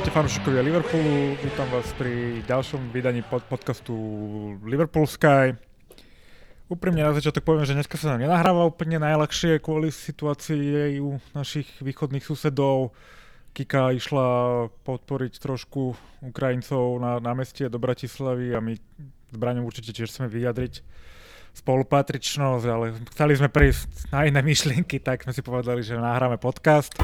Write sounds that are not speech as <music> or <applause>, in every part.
Ahojte fanúšikovia Liverpoolu, vítam vás pri ďalšom vydaní pod podcastu Liverpool Sky. Úprimne na začiatok poviem, že dneska sa nám nenahráva úplne najľahšie kvôli situácii u našich východných susedov. Kika išla podporiť trošku Ukrajincov na námestie do Bratislavy a my s Braňom určite tiež chceme vyjadriť spolupatričnosť, ale chceli sme prísť na iné <laughs> myšlienky, tak sme si povedali, že nahráme podcast.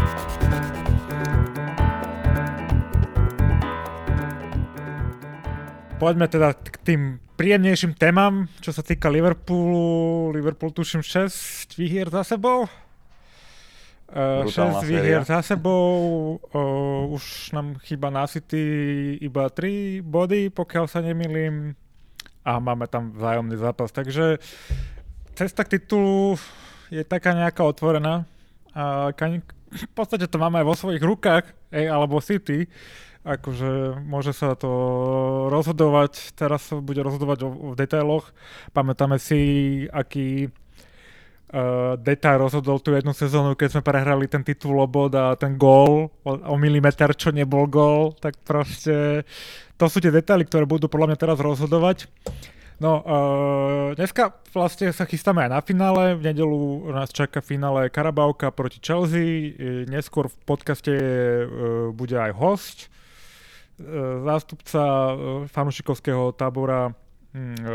Poďme teda k tým príjemnejším témam, čo sa týka Liverpoolu. Liverpool tuším 6 výhier za sebou. Uh, 6 výhier za sebou, uh, už nám chýba na City iba 3 body, pokiaľ sa nemýlim. A máme tam vzájomný zápas. Takže cesta k titulu je taká nejaká otvorená. A v podstate to máme aj vo svojich rukách, ej, alebo City akože môže sa to rozhodovať, teraz sa bude rozhodovať o, o detailoch. Pamätáme si, aký uh, detail rozhodol tú jednu sezónu, keď sme prehrali ten titul obod a ten gól o, o milimeter, čo nebol gól, tak proste to sú tie detaily, ktoré budú podľa mňa teraz rozhodovať. No, uh, dneska vlastne sa chystáme aj na finále. V nedelu nás čaká finále Karabauka proti Chelsea. Neskôr v podcaste uh, bude aj host E, zástupca e, fanúšikovského tábora mm, e,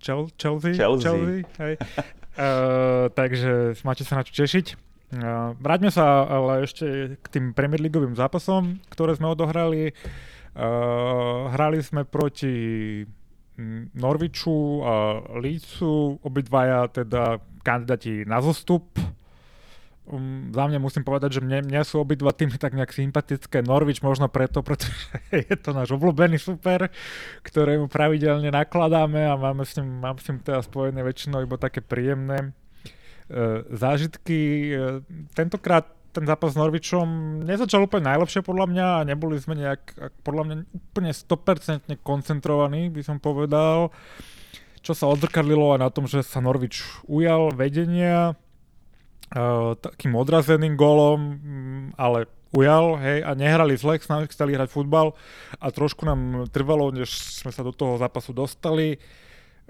Chelsea. Chelsea. Chelsea hej. uh, takže máte sa na čo tešiť. Uh, vráťme sa ale ešte k tým Premier Leagueovým zápasom, ktoré sme odohrali. Uh, hrali sme proti mm, Norviču a Lícu, obidvaja teda kandidáti na zostup um, za mňa musím povedať, že mne, mne sú obidva týmy tak nejak sympatické. Norwich možno preto, <laughs> pretože je to náš obľúbený super, ktorému pravidelne nakladáme a máme s ním, mám s ním teda spojené väčšinou iba také príjemné uh, zážitky. Uh, tentokrát ten zápas s Norvičom nezačal úplne najlepšie podľa mňa a neboli sme nejak, podľa mňa úplne 100% koncentrovaní, by som povedal čo sa odzrkadlilo aj na tom, že sa Norvič ujal vedenia, uh, takým odrazeným gólom, mm, ale ujal, hej, a nehrali zle, chceli hrať futbal a trošku nám trvalo, než sme sa do toho zápasu dostali.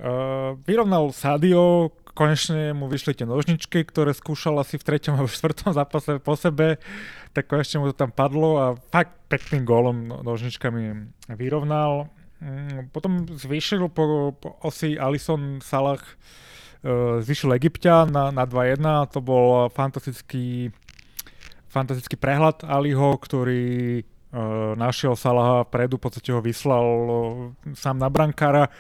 Uh, vyrovnal Sadio, konečne mu vyšli tie nožničky, ktoré skúšal asi v treťom alebo štvrtom zápase po sebe, tak konečne mu to tam padlo a fakt pekným gólom no, nožničkami vyrovnal. Mm, potom zvýšil po, po osi Alison Salah zvyšil Egyptia na, na 2-1 to bol fantastický, fantastický prehľad Aliho, ktorý uh, našiel Salaha predu, v podstate ho vyslal uh, sám na brankára.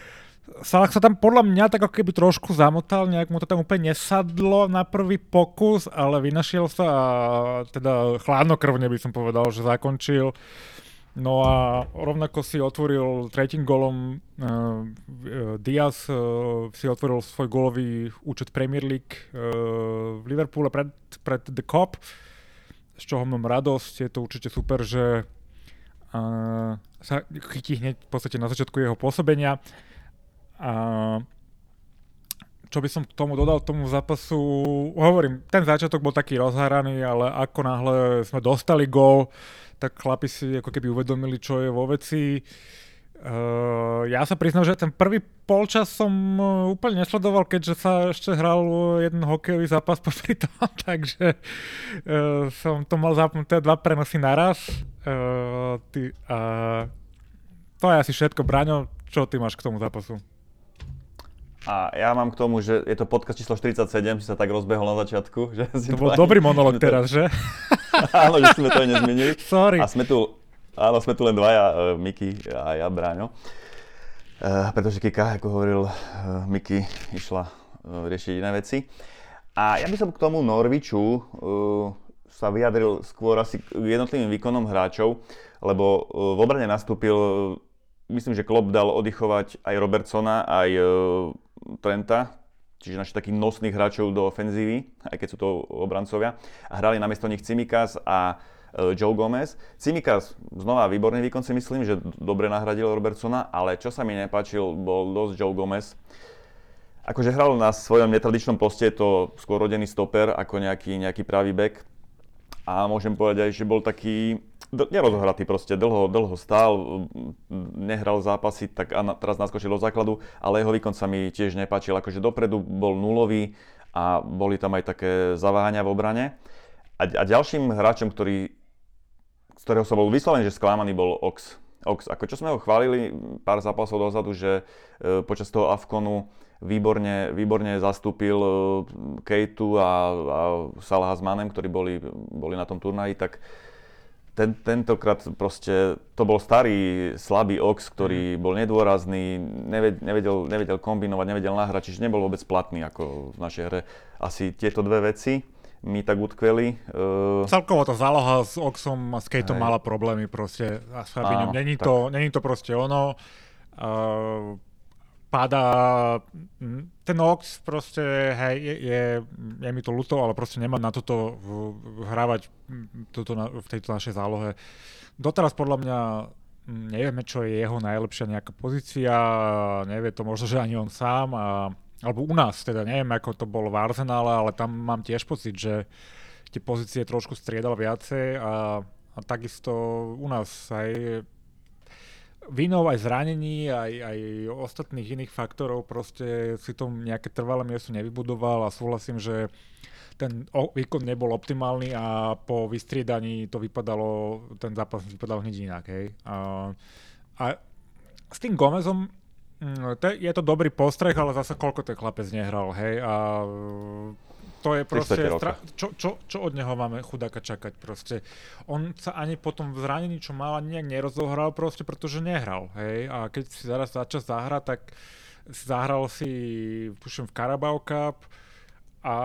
Salah sa tam podľa mňa tak ako keby trošku zamotal, nejak mu to tam úplne nesadlo na prvý pokus, ale vynašiel sa a teda chladnokrvne by som povedal, že zakončil. No a rovnako si otvoril tretím golom uh, Diaz uh, si otvoril svoj golový účet Premier League uh, v Liverpoole pred, pred The Cop, z čoho mám radosť. Je to určite super, že uh, sa chytí hneď v podstate na začiatku jeho pôsobenia. A čo by som k tomu dodal, tomu zápasu, hovorím, ten začiatok bol taký rozháraný, ale ako náhle sme dostali gól, tak chlapi si ako keby uvedomili, čo je vo veci. Uh, ja sa priznám, že ten prvý polčas som uh, úplne nesledoval, keďže sa ešte hral jeden hokejový zápas <laughs> popri tom, takže uh, som to mal zapnuté dva prenosy naraz. To je asi všetko. Braňo, čo ty máš k tomu zápasu? A ja mám k tomu, že je to podcast číslo 47, si sa tak rozbehol na začiatku. Že to bol dobrý monolog <laughs> teraz, že? <laughs> áno, že sme to aj nezmenili. Sorry. A sme tu, áno, sme tu len dvaja, uh, Miki a ja, Bráňo. Uh, pretože Kika, ako hovoril uh, Miki, išla uh, riešiť iné veci. A ja by som k tomu Norviču uh, sa vyjadril skôr asi k jednotlivým výkonom hráčov, lebo uh, v obrane nastúpil, uh, myslím, že Klopp dal oddychovať aj Robertsona, aj uh, Trenta, čiže našich takých nosných hráčov do ofenzívy, aj keď sú to obrancovia. A hrali namiesto nich Cimikas a e, Joe Gomez. Cimikas, znova výborný výkon si myslím, že dobre nahradil Robertsona, ale čo sa mi nepáčil, bol dosť Joe Gomez. Akože hral na svojom netradičnom poste, to skôr rodený stoper ako nejaký, nejaký pravý back. A môžem povedať aj, že bol taký nerozohratý proste, dlho, dlho stál, nehral zápasy, tak a teraz naskočil do základu, ale jeho výkon sa mi tiež nepáčil, akože dopredu bol nulový a boli tam aj také zaváhania v obrane. A, a ďalším hráčom, ktorý, z ktorého som bol vyslovený, že sklamaný, bol Ox. Ox, ako čo sme ho chválili pár zápasov dozadu, že e, počas toho Afkonu výborne, výborne zastúpil e, Kejtu a, a Salah s Manem, ktorí boli, boli na tom turnaji, tak ten, tentokrát proste to bol starý, slabý Ox, ktorý mm. bol nedôrazný, nevedel, nevedel, nevedel kombinovať, nevedel nahrať, čiže nebol vôbec platný ako v našej hre. Asi tieto dve veci mi tak utkveli. Uh... Celkovo tá záloha s Oxom a s Kejtom mala problémy proste a s Fabiňom. Není to, není to proste ono. Uh, padá, ten Ox proste, hej, je, je, je mi to ľúto, ale proste nemá na toto hrávať toto na, v tejto našej zálohe. Doteraz podľa mňa nevieme, čo je jeho najlepšia nejaká pozícia, nevie to možno, že ani on sám, a, alebo u nás teda, neviem, ako to bolo v Arsenále, ale tam mám tiež pocit, že tie pozície trošku striedal viacej a, a takisto u nás aj vinou aj zranení, aj, aj ostatných iných faktorov proste si to nejaké trvalé miesto nevybudoval a súhlasím, že ten výkon nebol optimálny a po vystriedaní to vypadalo, ten zápas vypadal hneď inak, hej. A, a s tým Gomezom mm, je to dobrý postreh, ale zase koľko ten chlapec nehral, hej. A to je proste, stra- čo, čo, čo od neho máme chudáka čakať proste. On sa ani po tom zranení, čo mal, ani nejak nerozohral proste, pretože nehral, hej. A keď si zaraz začal zahrať, tak zahral si, tuším, v Carabao Cup a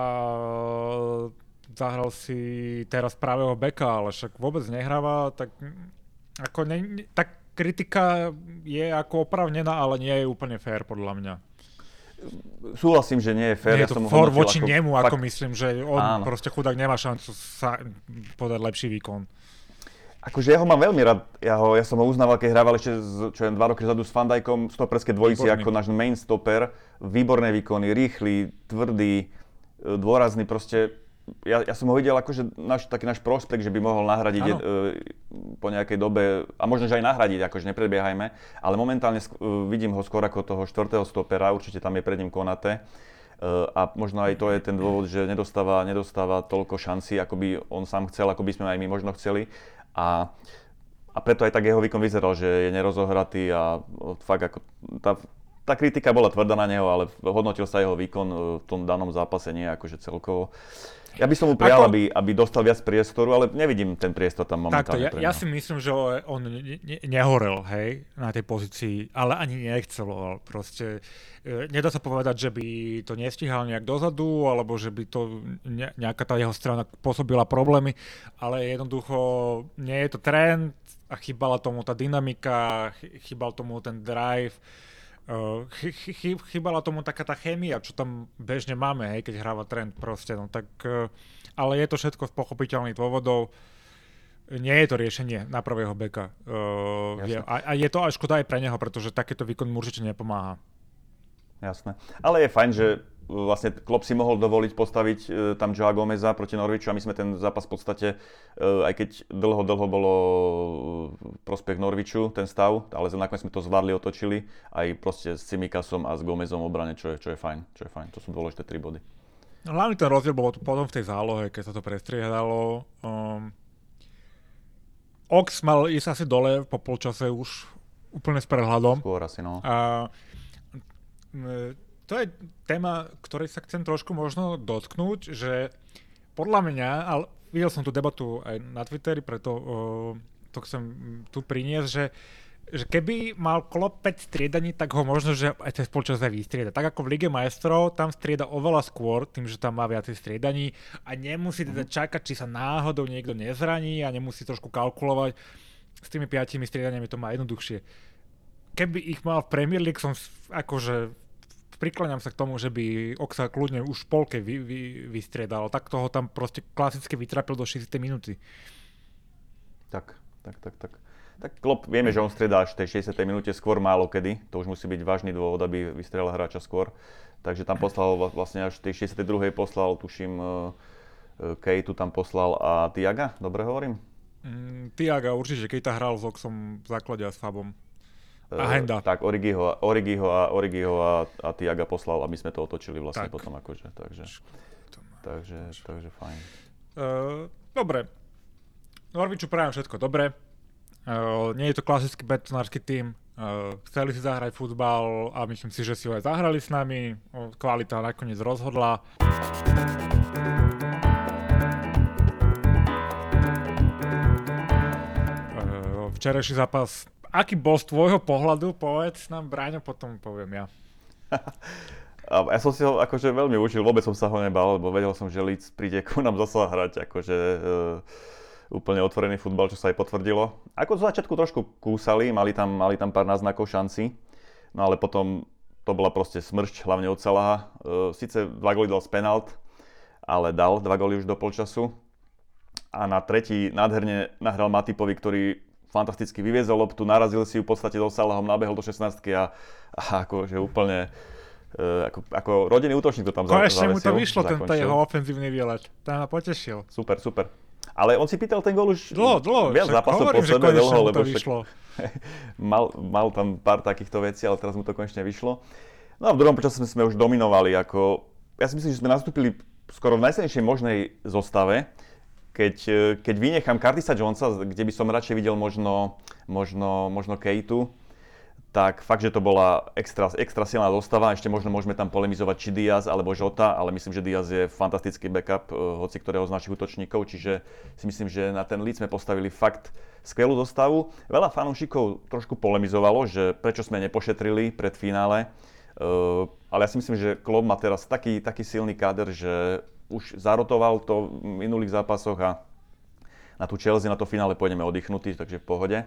zahral si teraz pravého beka, ale však vôbec nehráva, tak ako ne, tak kritika je ako opravnená, ale nie je úplne fér podľa mňa súhlasím, že nie je fér. Nie je to ja for voči ako, nemu, fakt, ako myslím, že on áno. proste chudák nemá šancu sa podať lepší výkon. Akože ja ho mám veľmi rád, ja, ho, ja som ho uznával, keď hrával ešte z, čo je dva roky zadu s Fandajkom, stoperské dvojici Výborný. ako náš main stoper, výborné výkony, rýchly, tvrdý, e, dôrazný, proste ja, ja som ho videl akože náš, taký náš prospekt, že by mohol nahradiť e, po nejakej dobe, a možno, že aj nahradiť, akože nepredbiehajme, ale momentálne sk- e, vidím ho skôr ako toho štvrtého stopera, určite tam je pred ním Konate. E, a možno aj to je ten dôvod, že nedostáva, nedostáva toľko šancí, ako by on sám chcel, ako by sme aj my možno chceli. A, a preto aj tak jeho výkon vyzeral, že je nerozohratý a fakt ako tá, tá kritika bola tvrdá na neho, ale hodnotil sa jeho výkon v tom danom zápase nie akože celkovo. Ja by som mu prijal, Ako... aby, aby dostal viac priestoru, ale nevidím ten priestor tam momentálne. Takto, ja, ja si myslím, že on ne, ne, nehorel, hej, na tej pozícii, ale ani nechcel. Proste e, nedá sa povedať, že by to nestihal nejak dozadu, alebo že by to ne, nejaká tá jeho strana pôsobila problémy, ale jednoducho nie je to trend a chýbala tomu tá dynamika, chýbal tomu ten drive chy, chybala tomu taká tá chémia, čo tam bežne máme, hej, keď hráva trend proste, no tak, uh, ale je to všetko z pochopiteľných dôvodov. Nie je to riešenie na prvého beka. Uh, je, a, a je to aj škoda aj pre neho, pretože takéto výkon mu určite nepomáha. Jasné. Ale je fajn, že vlastne Klopp si mohol dovoliť postaviť e, tam Joa Gomeza proti Norviču a my sme ten zápas v podstate, e, aj keď dlho, dlho bolo prospech Norviču, ten stav, ale nakoniec sme to zvládli, otočili aj proste s Cimikasom a s Gomezom obrane, čo je, čo je fajn, čo je fajn. To sú dôležité tri body. Hlavný ten rozdiel bol potom v tej zálohe, keď sa to prestriedalo. Um, Ox mal ísť asi dole po polčase už úplne s prehľadom. Skôr asi, no. A, to je téma, ktorej sa chcem trošku možno dotknúť, že podľa mňa, ale videl som tú debatu aj na Twitteri, preto uh, to chcem tu priniesť, že že keby mal Klopp 5 striedaní, tak ho možno, že aj cez polčas aj vystrieda. Tak ako v Lige majstrov, tam strieda oveľa skôr, tým, že tam má viacej striedaní a nemusí teda mhm. čakať, či sa náhodou niekto nezraní a nemusí trošku kalkulovať. S tými piatimi striedaniami to má jednoduchšie. Keby ich mal v Premier League, som akože prikláňam sa k tomu, že by Oxa kľudne už v polke vy, vy, vystriedal. Tak toho tam proste klasicky vytrapil do 60. minúty. Tak, tak, tak, tak. Tak Klopp, vieme, že on striedá až v tej 60. minúte skôr málo kedy. To už musí byť vážny dôvod, aby vystrelal hráča skôr. Takže tam poslal vlastne až v tej 62. poslal, tuším, uh, Kejtu tam poslal a Tiaga, dobre hovorím? Mm, Tiaga určite, Kejta hral s Oxom v základe a s Fabom. A Henda. tak Origiho, Origiho, a, Origiho a, a Tiaga poslal, aby sme to otočili vlastne tak. potom akože, takže, takže, takže fajn. Uh, dobre. Norviču prajem všetko dobre. Uh, nie je to klasický betonársky tým. Uh, chceli si zahrať futbal a myslím si, že si ho aj zahrali s nami. Kvalita nakoniec rozhodla. Uh, včerajší zápas aký bol z tvojho pohľadu, povedz nám, Bráňo, potom poviem ja. <laughs> ja som si ho akože veľmi užil, vôbec som sa ho nebal, lebo vedel som, že Leeds príde ku nám zase hrať akože uh, úplne otvorený futbal, čo sa aj potvrdilo. Ako z začiatku trošku kúsali, mali tam, mali tam pár náznakov šanci, no ale potom to bola proste smršť, hlavne od Salaha. Uh, Sice dva góly dal z penalt, ale dal dva góly už do polčasu. A na tretí nádherne nahral Matipovi, ktorý fantasticky vyviezol loptu, narazil si ju v podstate do Salahom, nabehol do 16 a, a akože úplne uh, ako, ako rodinný útočník to tam Konečne mu to vyšlo, tento jeho ofenzívny výlet. Ten ma potešil. Super, super. Ale on si pýtal ten gol už dlho, dlho, viac zápasov po sebe, dlho, lebo to vyšlo. <laughs> mal, mal tam pár takýchto vecí, ale teraz mu to konečne vyšlo. No a v druhom počasí sme už dominovali. Ako, ja si myslím, že sme nastúpili skoro v najsilnejšej možnej zostave keď, e, keď vynechám Curtisa Jonesa, kde by som radšej videl možno, možno, možno Kejtu, tak fakt, že to bola extra, extra silná dostava. Ešte možno môžeme tam polemizovať či Diaz alebo Žota, ale myslím, že Diaz je fantastický backup e, hoci ktorého z našich útočníkov, čiže si myslím, že na ten lead sme postavili fakt skvelú dostavu. Veľa fanúšikov trošku polemizovalo, že prečo sme nepošetrili pred finále, uh, ale ja si myslím, že Klopp má teraz taký, taký silný káder, že už zarotoval to v minulých zápasoch a na tú Chelsea, na to finále pôjdeme oddychnutí, takže v pohode.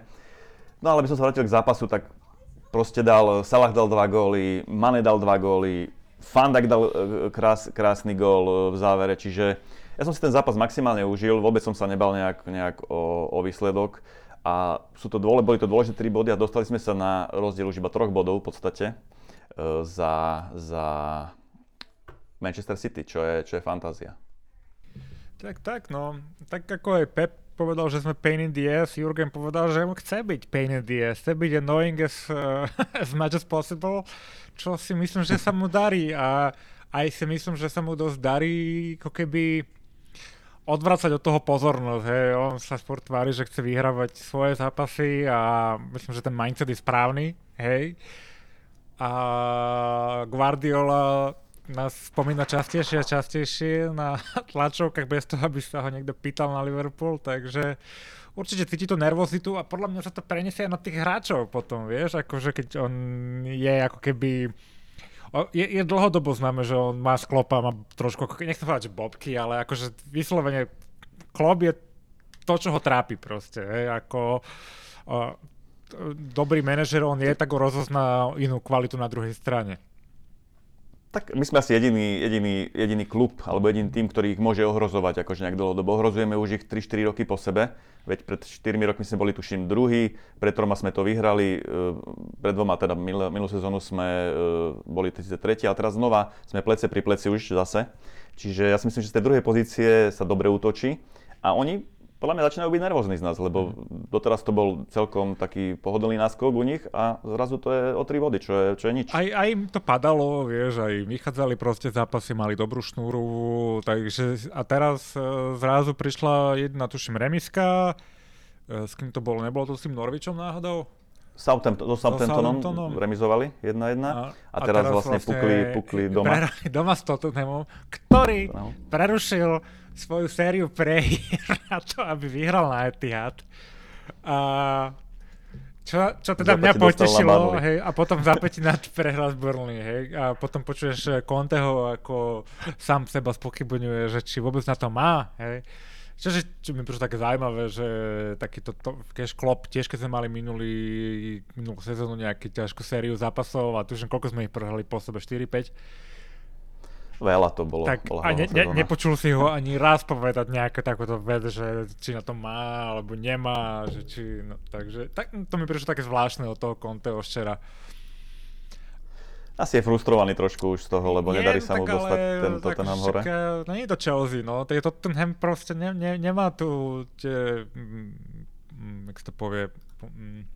No ale by som sa vrátil k zápasu, tak proste dal, Salah dal dva góly, Mane dal dva góly, Fandak dal e, krás, krásny gól e, v závere, čiže ja som si ten zápas maximálne užil, vôbec som sa nebal nejak, nejak o, o výsledok a sú to dôle, boli to dôležité 3 body a dostali sme sa na rozdiel už iba troch bodov v podstate e, za, za Manchester City, čo je, čo je fantázia. Tak, tak, no. Tak ako aj Pep povedal, že sme pain in the ass, Jurgen povedal, že on chce byť pain in the ass, chce byť annoying as, uh, <laughs> as much as possible, čo si myslím, že sa mu darí a aj si myslím, že sa mu dosť darí ako keby odvracať od toho pozornosť, hej. On sa sport tvári, že chce vyhrávať svoje zápasy a myslím, že ten mindset je správny, hej. A Guardiola nás spomína častejšie a častejšie na <laughs> tlačovkách bez toho, aby sa ho niekto pýtal na Liverpool, takže určite cíti tú nervozitu a podľa mňa sa to preniesie aj na tých hráčov potom, vieš, akože keď on je ako keby je, je dlhodobo známe, že on má sklopa, má trošku, nechcem povedať, že bobky, ale akože vyslovene klop je to, čo ho trápi proste, hej, ako dobrý manažer, on je, tak ho rozozná inú kvalitu na druhej strane. Tak my sme asi jediný, jediný, jediný klub alebo jediný tým, ktorý ich môže ohrozovať akože nejak dlhodobo. Ohrozujeme už ich 3-4 roky po sebe, veď pred 4 rokmi sme boli tuším druhý, pred troma sme to vyhrali, e, pred dvoma teda minulú, sezónu sme e, boli tretí, ale teraz znova sme plece pri pleci už zase. Čiže ja si myslím, že z tej druhej pozície sa dobre útočí a oni podľa mňa začínajú byť nervózni z nás, lebo doteraz to bol celkom taký pohodlný náskok u nich a zrazu to je o tri body, čo je, čo je nič. Aj, aj im to padalo, vieš, aj vychádzali proste zápasy, mali dobrú šnúru, takže a teraz e, zrazu prišla jedna, tuším, remiska, e, s kým to bolo, nebolo to s tým Norvičom náhodou? Southampton, so Southamptonom, Southamptonom remizovali 1-1 a, a, teraz, teraz vlastne, vlastne pukli, pukli doma. Prehrali doma s Tottenhamom, ktorý no. prerušil svoju sériu prehier <laughs> na to, aby vyhral na Etihad. A čo, čo teda mňa potešilo, hej, a potom zapäti nad <laughs> prehral z Burnley, hej, a potom počuješ Conteho, ako sám seba spochybňuje, že či vôbec na to má, hej. Čože, čo mi prišlo také zaujímavé, že takýto to, cash klop, tiež keď sme mali minulý, minulú sezónu nejakú ťažkú sériu zápasov a tuším, koľko sme ich prehrali po sebe, 4-5, Veľa to bolo. Tak, a ne, ne, nepočul si ho ani raz povedať nejakú takúto vec, že či na to má alebo nemá, že či, no, takže tak, to mi prišlo také zvláštne od toho Conteho včera. Asi je frustrovaný trošku už z toho, lebo Nie, nedarí no sa mu dostať ale ten však, hore. eh, No nie je to Chelsea, no. To je Tottenham proste ne, ne, nemá tu tie, mm, jak to povie, som-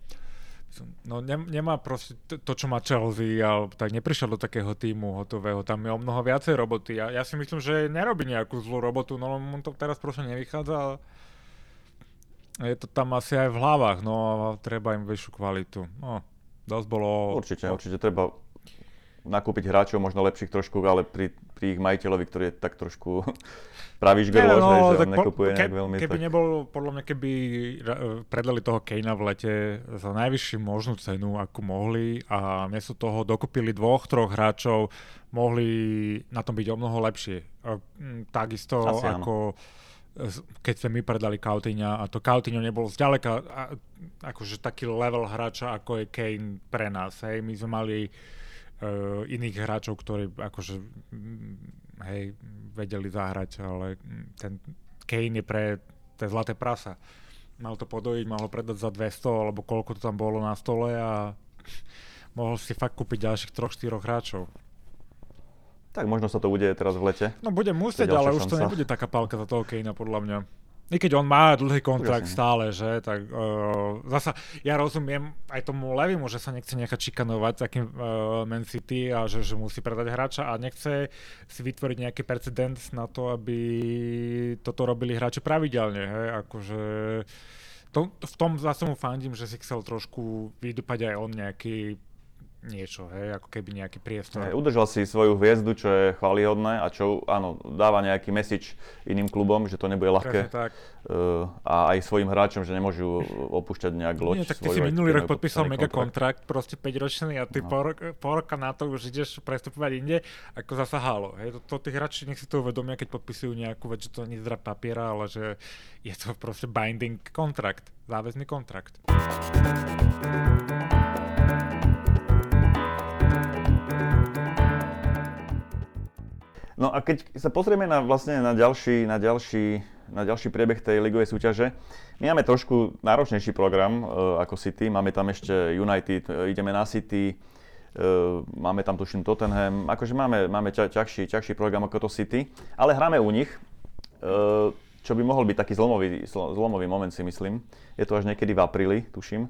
no ne, nemá proste to, čo má Chelsea, ale tak neprišiel do takého týmu hotového, tam je o mnoho viacej roboty. Ja, ja si myslím, že nerobí nejakú zlú robotu, no mu to teraz proste nevychádza. Je to tam asi aj v hlavách, no treba im vyššiu kvalitu. No, dosť bolo... Určite, určite treba nakúpiť hráčov možno lepších trošku, ale pri, pri ich majiteľovi, ktorý je tak trošku pravý žgerlo, no, že, tak on po- nekupuje ke- nejak veľmi. Keby tak... nebol, podľa mňa, keby e, predali toho Kejna v lete za najvyššiu možnú cenu, akú mohli a miesto toho dokúpili dvoch, troch hráčov, mohli na tom byť o mnoho lepšie. Mm, takisto Asi áno. ako z- keď sme my predali Coutinha a to Coutinho nebol zďaleka akože taký level hráča, ako je Kane pre nás. Hej. My sme mali uh, iných hráčov, ktorí akože hej, vedeli zahrať, ale ten Kane je pre tie zlaté prasa. Mal to podojiť, mal ho predať za 200, alebo koľko to tam bolo na stole a <laughs> mohol si fakt kúpiť ďalších 3-4 hráčov. Tak možno sa to udeje teraz v lete. No bude musieť, ale už to šanca. nebude taká pálka za toho Kanea, podľa mňa. I keď on má dlhý kontrakt Jasne. stále, že, tak uh, zasa ja rozumiem aj tomu Levimu, že sa nechce nechať šikanovať takým uh, Man City a že, že musí predať hráča a nechce si vytvoriť nejaký precedens na to, aby toto robili hráči pravidelne, hej, akože to, v tom zase mu fandím, že si chcel trošku vydúpať aj on nejaký niečo, hej, ako keby nejaký priestor. Hej, Udržal si svoju hviezdu, čo je chválihodné a čo áno, dáva nejaký message iným klubom, že to nebude ľahké. Presne tak. Uh, a aj svojim hráčom, že nemôžu opúšťať nejak loď. Nie, tak ty si minulý rok podpísal mega kontrakt, proste 5 ročný a ty no. po, roka na to už ideš prestupovať inde, ako zasa halo. Hej, to, to tí hráči nech si to uvedomia, keď podpisujú nejakú vec, že to nie zdra papiera, ale že je to proste binding kontrakt, záväzný kontrakt. No a keď sa pozrieme na, vlastne na ďalší, na ďalší, na ďalší priebeh tej ligovej súťaže, my máme trošku náročnejší program uh, ako City, máme tam ešte United, uh, ideme na City, uh, máme tam tuším Tottenham, akože máme, máme ťa, ťažší, ťažší program ako to City, ale hráme u nich, uh, čo by mohol byť taký zlomový, zlo- zlomový moment si myslím. Je to až niekedy v apríli, tuším,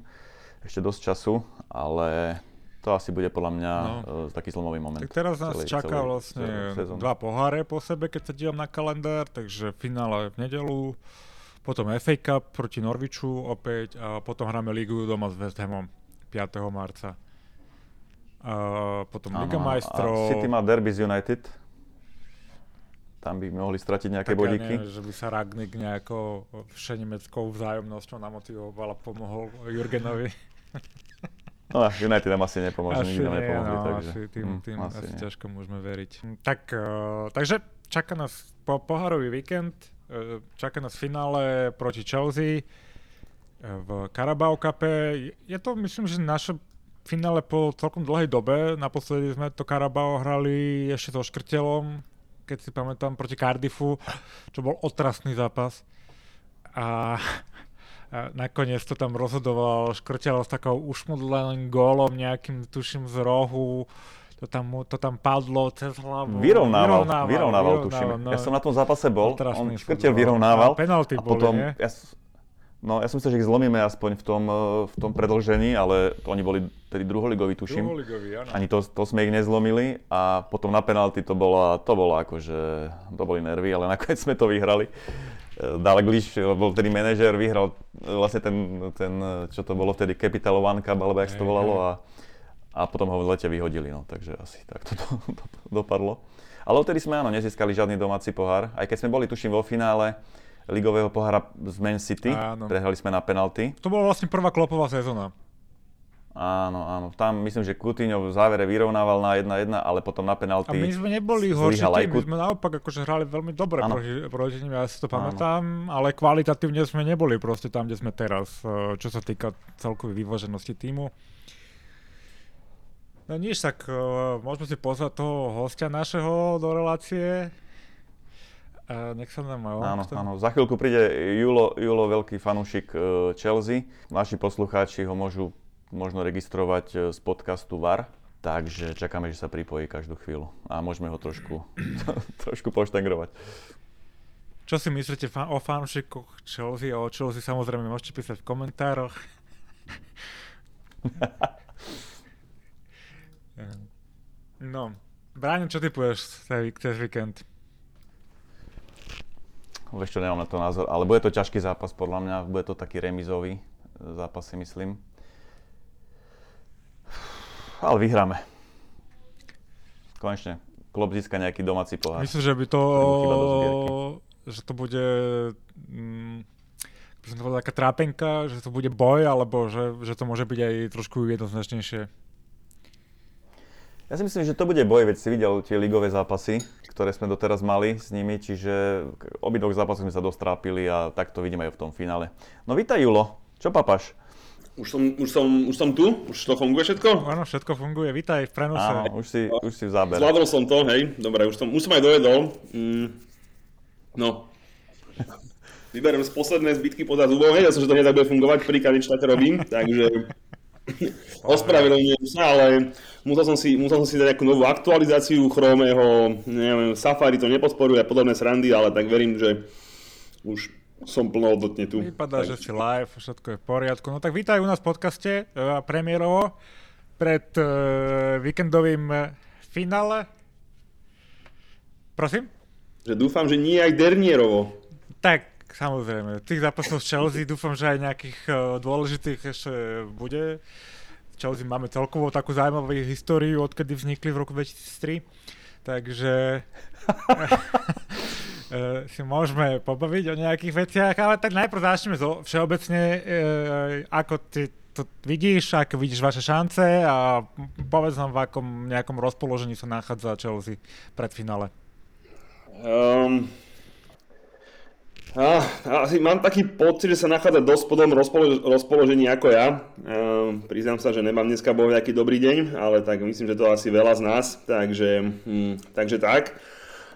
ešte dosť času, ale to asi bude podľa mňa No. no. taký zlomový moment. Tak teraz nás celej- čaká celej- vlastne sezóny. dva poháre po sebe, keď sa dívam na kalendár, takže finále v nedelu, potom FA Cup proti Norviču opäť a potom hráme Ligu doma s West Hamom 5. marca. A potom Liga Áno, majstrov. A City má derby z United. Tam by mohli stratiť nejaké tak ja bodíky. neviem, že by sa Ragnik nejako všenemeckou vzájomnosťou namotivoval a pomohol Jurgenovi. <laughs> No, United nám asi nepomôže, Asi nikdy nám nepomohli. no, takže, asi tým, hm, tým asi asi, nie. ťažko môžeme veriť. Tak, uh, takže čaká nás po poharový víkend, uh, čaká nás finále proti Chelsea uh, v Carabao Cupe. Je- to, myslím, že naše finále po celkom dlhej dobe. Naposledy sme to Carabao hrali ešte so Škrtelom, keď si pamätám, proti Cardiffu, čo bol otrasný zápas. A a nakoniec to tam rozhodoval Škrtel s takou ušmudleným gólom nejakým, tuším, z rohu. To tam, to tam padlo cez hlavu. Vyrovnával, vyrovnával, tuším. no. Ja som na tom zápase bol, on škrtel vyrovnával. A penalty a boli, potom, nie? ja, no ja som myslel, že ich zlomíme aspoň v tom, eh, v tom predlžení, ale to oni boli tedy druholigoví, tuším. Druholigový, áno. Ani to, to sme ich nezlomili a potom na penalty to bola, to bolo akože, to boli nervy, ale nakoniec sme to vyhrali. Dalglish bol vtedy manažer, vyhral e, vlastne ten, ten, e, čo to bolo vtedy, Capital One Cup, alebo jak sa to volalo a, a potom ho v lete vyhodili, no, takže asi takto to, to, to dopadlo. Ale odtedy sme áno, nezískali žiadny domáci pohár, aj keď sme boli tuším vo finále ligového pohára z Man City, Áno. prehrali sme na penalty. To bola vlastne prvá klopová sezóna. Áno, áno. Tam myslím, že Coutinho v závere vyrovnával na 1-1, ale potom na A penalty my sme neboli horší tým, my sme naopak akože hrali veľmi dobre Áno. proti, proti nim, ja si to pamätám, ale kvalitatívne sme neboli proste tam, kde sme teraz, eh, čo sa týka celkovej vyváženosti týmu. No nič, tak uh, môžeme si pozvať toho hostia našeho do relácie. Uh, nech sa nám aj Áno, áno. Za chvíľku príde Julo, Julo veľký fanúšik e, Chelsea. Naši poslucháči ho môžu možno registrovať e, z podcastu VAR. Takže čakáme, že sa pripojí každú chvíľu a môžeme ho trošku, <laughs> trošku poštengrovať. Čo si myslíte o fanšikoch Chelsea o Chelsea samozrejme môžete písať v komentároch. <laughs> no, Bráňo, čo ty povieš cez víkend? Vieš čo, nemám na to názor, ale bude to ťažký zápas podľa mňa, bude to taký remizový zápas si myslím. Ale vyhráme. Konečne. Klub získa nejaký domáci pohár. Myslím, že by to, že to bude mm, by som to povedal, taká trápenka, že to bude boj, alebo že, že to môže byť aj trošku jednoznačnejšie. Ja si myslím, že to bude boj, veď si videl tie ligové zápasy, ktoré sme doteraz mali s nimi, čiže obidvoch zápasoch sme sa dostrápili a tak to vidíme aj v tom finále. No vítaj Julo, čo papáš? Už som, už, som, už som tu? Už to funguje všetko? Áno, všetko funguje. Vítaj v prenose. Áno, už si, už si v zábere. Zvládol som to, hej. Dobre, už som, už som aj dojedol. Mm. No. Vyberiem z posledné zbytky podľa zubov. Hej, ja som, že to hneď bude fungovať, prvýkrát nič také robím, takže <laughs> ospravedlňujem sa, ale musel som si, musel som si dať nejakú novú aktualizáciu Chromeho, neviem, Safari to nepodporuje a podobné srandy, ale tak verím, že už som plnohodnotne tu. Vypadá, tak. že si live, všetko je v poriadku. No tak vítaj u nás v podcaste uh, premiérovo pred uh, víkendovým uh, finále. Prosím? Že dúfam, že nie aj dernierovo. Tak, samozrejme. Tých zápasov z Chelsea dúfam, že aj nejakých uh, dôležitých ešte bude. Chelsea máme celkovo takú zaujímavú históriu, odkedy vznikli v roku 2003. Takže <laughs> uh, si môžeme pobaviť o nejakých veciach, ale tak najprv začneme zo všeobecne, uh, ako ty to vidíš, ako vidíš vaše šance a povedz nám, v akom nejakom rozpoložení sa nachádza Chelsea pred finále. Um, a, asi mám taký pocit, že sa nachádza dosť podobnom rozpolo- rozpoložení ako ja. Um, priznám sa, že nemám dneska bol nejaký dobrý deň, ale tak myslím, že to asi veľa z nás, takže, hm, takže tak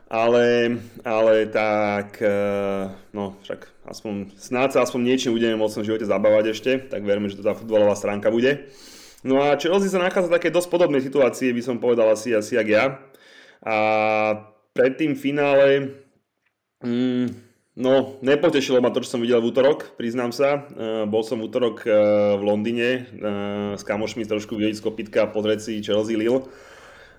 ale, ale tak, eh, no však aspoň, snáď sa aspoň niečím budeme môcť v živote zabávať ešte, tak verme, že to tá futbalová stránka bude. No a Chelsea sa nachádza v takej dosť podobnej situácii, by som povedal asi, asi jak ja. A pred tým finále, mm, no nepotešilo ma to, čo som videl v útorok, priznám sa. Uh, bol som v útorok uh, v Londýne uh, s kamošmi trošku vidieť z kopitka pozrieť si Chelsea Lille.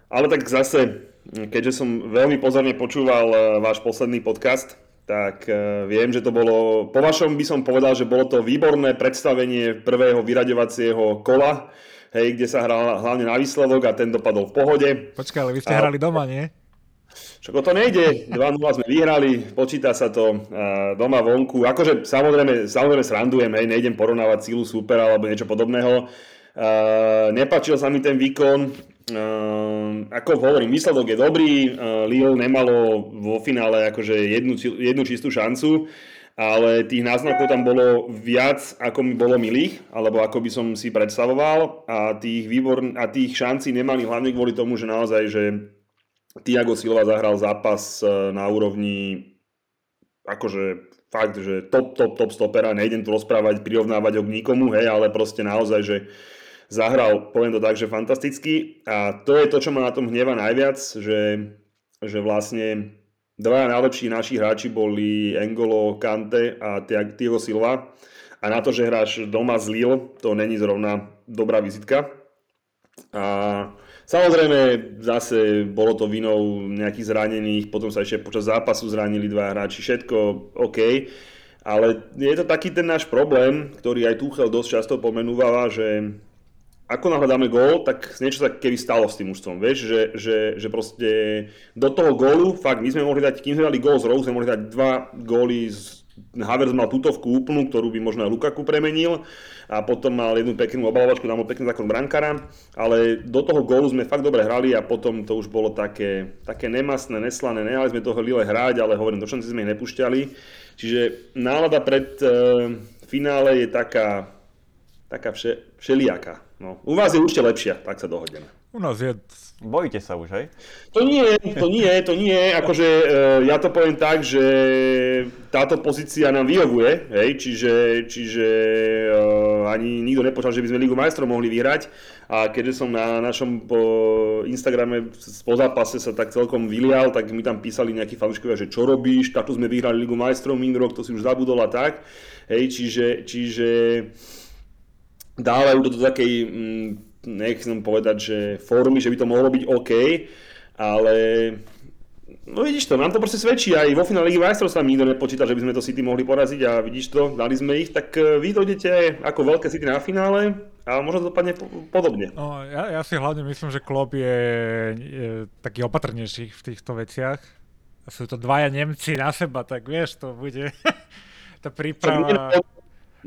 Ale tak zase, keďže som veľmi pozorne počúval eh, váš posledný podcast, tak eh, viem, že to bolo, po vašom by som povedal, že bolo to výborné predstavenie prvého vyraďovacieho kola, hej, kde sa hral hlavne na výsledok a ten dopadol v pohode. Počkaj, ale vy ste a... hrali doma, nie? Čo to nejde, 2-0 sme vyhrali, počíta sa to uh, doma vonku. Akože samozrejme, samozrejme srandujem, hej, nejdem porovnávať sílu supera alebo niečo podobného. Uh, nepačil sa mi ten výkon, Uh, ako hovorím, výsledok je dobrý, uh, Lille nemalo vo finále akože jednu, jednu čistú šancu, ale tých náznakov tam bolo viac, ako mi bolo milých, alebo ako by som si predstavoval. A tých, výbor, a tých šancí nemali hlavne kvôli tomu, že naozaj, že Tiago Silva zahral zápas e, na úrovni akože fakt, že top, top, top stopera, nejdem tu rozprávať, prirovnávať ho k nikomu, hej, ale proste naozaj, že zahral, poviem to tak, že fantasticky a to je to, čo ma na tom hneva najviac, že, že vlastne dvaja najlepší naši hráči boli Engolo, Kante a Thiago Silva a na to, že hráš doma z Lille, to není zrovna dobrá vizitka. A samozrejme zase bolo to vinou nejakých zranených, potom sa ešte počas zápasu zranili dva hráči, všetko OK. Ale je to taký ten náš problém, ktorý aj Tuchel dosť často pomenúvala, že ako náhle dáme gól, tak niečo sa keby stalo s tým mužstvom, vieš, že, že, že proste do toho gólu, fakt, my sme mohli dať, kým sme dali gól z rohu, sme mohli dať dva góly z Havertz mal tutovku úplnú, ktorú by možno aj Lukaku premenil a potom mal jednu peknú obalovačku, tam bol pekný zákon brankára, ale do toho gólu sme fakt dobre hrali a potom to už bolo také, také nemastné, neslané, nehali sme toho Lille hrať, ale hovorím, do šanci sme ich nepúšťali. Čiže nálada pred e, finále je taká, taká vše, všelijaká. No, u vás je určite lepšia, tak sa dohodneme. U nás je... Bojíte sa už, hej? To nie, to nie, to nie. Akože uh, ja to poviem tak, že táto pozícia nám vyhovuje, hej, čiže, čiže uh, ani nikto nepočal, že by sme Ligu majstrov mohli vyhrať. A keďže som na našom po Instagrame po zápase sa tak celkom vylial, tak mi tam písali nejakí fanúškovia, že čo robíš, takto sme vyhrali Ligu majstrov minulý rok, to si už zabudol a tak. Hej, čiže, čiže dávajú to do takej mm, nechcem povedať, že formy, že by to mohlo byť OK, ale no vidíš to, nám to proste svedčí, aj vo finále Ligy majstrov sa nikto nepočíta, že by sme to City mohli poraziť a vidíš to, dali sme ich, tak e, vy dojdete ako veľké City na finále a možno to dopadne podobne. No, ja, ja si hlavne myslím, že Klopp je, je taký opatrnejší v týchto veciach. Sú to dvaja Nemci na seba, tak vieš, to bude <laughs> tá príprava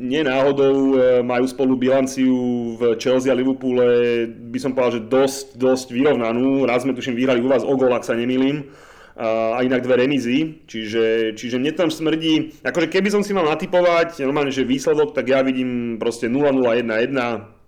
nie náhodou e, majú spolu bilanciu v Chelsea a Liverpoole, by som povedal, že dosť, dosť vyrovnanú. Raz sme tuším vyhrali u vás o gol, ak sa nemýlim. A inak dve remízy, čiže, čiže mne tam smrdí, akože keby som si mal natypovať normálne, že výsledok, tak ja vidím proste 0-0-1-1,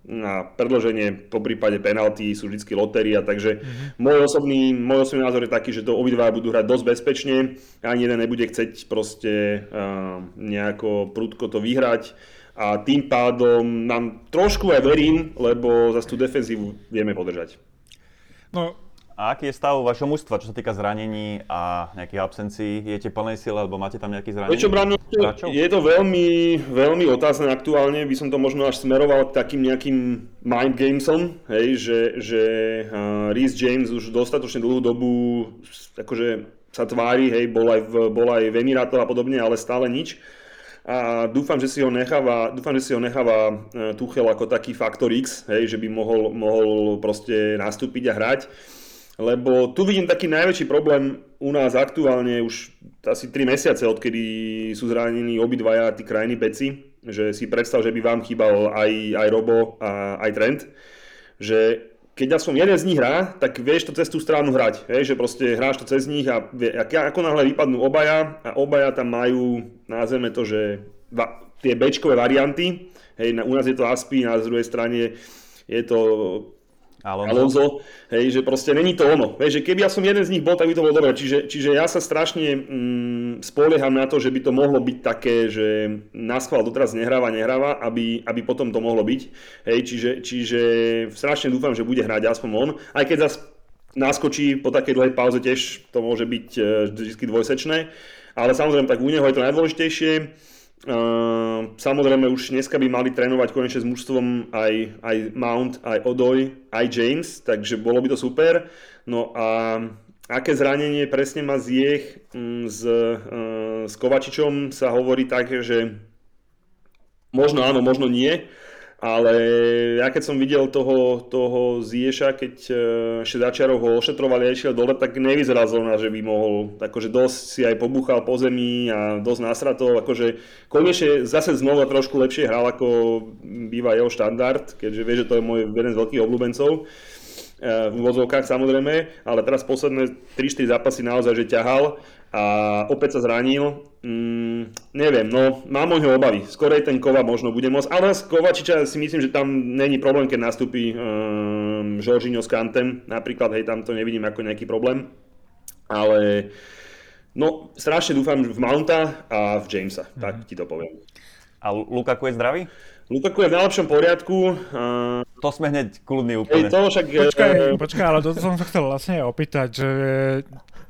na predloženie, po prípade penalty sú vždy lotéria, takže mm-hmm. môj, osobný, môj osobný názor je taký, že to obidva budú hrať dosť bezpečne, ani jeden nebude chceť proste uh, nejako prudko to vyhrať a tým pádom nám trošku aj verím, lebo za tú defenzívu vieme podržať. No, a aký je stav vašho mužstva, čo sa týka zranení a nejakých absencií? Jete plnej sile, alebo máte tam nejaký zranení? Čo, Brano, je to veľmi, veľmi otázne aktuálne, by som to možno až smeroval k takým nejakým mind gamesom, hej, že, že uh, Reece James už dostatočne dlhú dobu akože sa tvári, hej, bol aj v, bol aj v Emirátoch a podobne, ale stále nič. A dúfam, že si ho necháva, dúfam, že si ho necháva Tuchel ako taký faktor X, hej, že by mohol, mohol proste nastúpiť a hrať. Lebo tu vidím taký najväčší problém u nás aktuálne už asi 3 mesiace, odkedy sú zranení obidvaja tí krajní peci, že si predstav, že by vám chýbal aj, aj Robo a aj Trent, že keď som jeden z nich hrá, tak vieš to cez tú stranu hrať, hej, že proste hráš to cez nich a ako náhle vypadnú obaja a obaja tam majú, názveme to, že va, tie bečkové varianty, hej, na, u nás je to Aspi, na druhej strane je to Alonso. Alonso, hej, že proste není to ono. Hej, že keby ja som jeden z nich bol, tak by to bolo dobré. Čiže, čiže ja sa strašne mm, spolieham na to, že by to mohlo byť také, že na doteraz nehráva, nehráva, aby, aby potom to mohlo byť. Hej, čiže, čiže strašne dúfam, že bude hrať aspoň on. Aj keď zase naskočí po takej dlhej pauze tiež to môže byť e, vždy dvojsečné. Ale samozrejme, tak u neho je to najdôležitejšie. Uh, samozrejme už dneska by mali trénovať konečne s mužstvom aj, aj Mount, aj Odoj, aj James, takže bolo by to super. No a aké zranenie presne má Ziech um, s, uh, s Kovačičom sa hovorí tak, že možno áno, možno nie. Ale ja keď som videl toho, toho Zieša, keď e, ešte začiarov ho ošetrovali a išiel dole, tak nevyzeral zrovna, že by mohol, akože dosť si aj pobuchal po zemi a dosť nasratol, akože konečne zase znova trošku lepšie hral, ako býva jeho štandard, keďže vie, že to je môj jeden z veľkých obľúbencov e, v vozovkách samozrejme, ale teraz posledné 3-4 zápasy naozaj, že ťahal a opäť sa zranil. Mm, neviem, no mám o ňo obavy. Skorej ten Kova možno bude môcť, ale z Kovačiča si myslím, že tam není problém, keď nastúpi um, Žoržíňo s Kantem, napríklad, hej, tam to nevidím ako nejaký problém. Ale no, strašne dúfam v Mounta a v Jamesa, mm. tak ti to poviem. A Lukaku je zdravý? Lukaku je v najlepšom poriadku. Uh, to sme hneď kľudní úplne. Hej, to však, počkaj, počkaj, ale to som sa chcel vlastne opýtať, že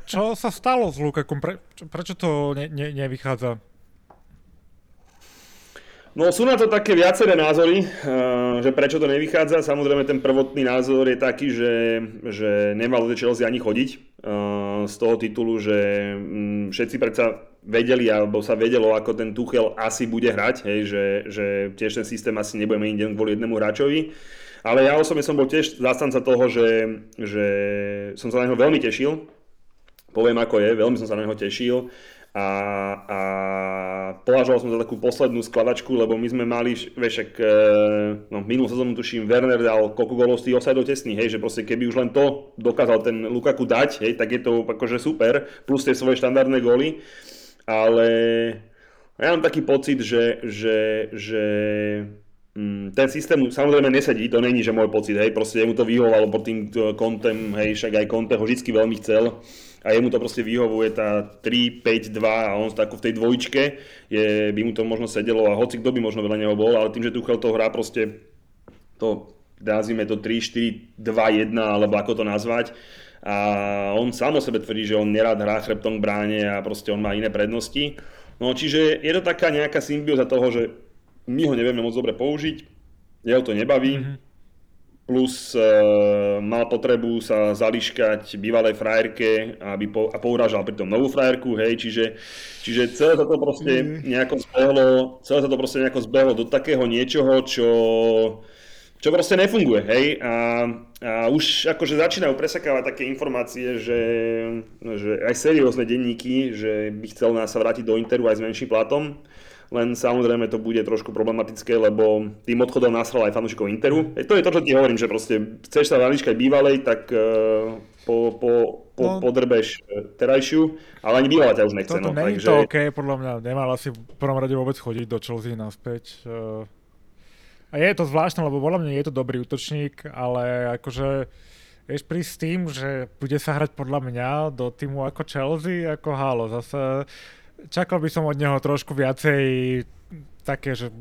čo sa stalo s Lukakom? Pre, prečo to ne, ne, nevychádza? No sú na to také viaceré názory, eh, že prečo to nevychádza. Samozrejme ten prvotný názor je taký, že, že nemalo do Chelsea ani chodiť eh, z toho titulu, že mm, všetci predsa vedeli, alebo sa vedelo, ako ten Tuchel asi bude hrať, hej, že, že tiež ten systém asi nebude meniť kvôli jednému hráčovi. Ale ja osobne som bol tiež zastanca toho, že, že som sa na neho veľmi tešil, poviem ako je, veľmi som sa na neho tešil a, a považoval som za takú poslednú skladačku, lebo my sme mali, vieš, ak, e, no, minulú sezónu tuším, Werner dal koľko golov z tých osajdov tesných, hej, že proste keby už len to dokázal ten Lukaku dať, hej, tak je to akože super, plus tie svoje štandardné góly, ale ja mám taký pocit, že, že, že mm, ten systém samozrejme nesedí, to není, že môj pocit, hej, proste jemu to vyhovalo pod tým kontem, hej, však aj Conte ho vždy veľmi chcel a jemu to proste vyhovuje tá 3, 5, 2 a on tako v tej dvojičke je, by mu to možno sedelo a hoci kto by možno veľa neho bol, ale tým, že Tuchel to hrá proste to, nazvime to 3, 4, 2, 1 alebo ako to nazvať, a on sám o sebe tvrdí, že on nerád hrá chrbtom k bráne a proste on má iné prednosti. No čiže je to taká nejaká symbióza toho, že my ho nevieme moc dobre použiť, jeho to nebaví, mm-hmm. Plus e, mal potrebu sa zališkať bývalej frajerke aby po, a pourážal pritom novú frajerku, hej, čiže, čiže celé sa to proste mm. nejako zbehlo, celé sa to proste nejako zbehlo do takého niečoho, čo čo proste nefunguje, hej, a, a už akože začínajú presakávať také informácie, že, že aj seriózne denníky, že by chcel nás sa vrátiť do Interu aj s menším platom, len samozrejme to bude trošku problematické, lebo tým odchodom nasral aj fanúšikov Interu. E, to je to, čo ti hovorím, že proste chceš sa valičkať bývalej, tak uh, po, po, po, no, podrbeš e, terajšiu, ale ani bývalá ťa už nechce. Toto no, není takže... to OK, podľa mňa nemal asi v prvom rade vôbec chodiť do Chelsea naspäť. A je to zvláštne, lebo podľa mňa je to dobrý útočník, ale akože vieš prísť s tým, že bude sa hrať podľa mňa do týmu ako Chelsea, ako Halo. Zase čakal by som od neho trošku viacej také, že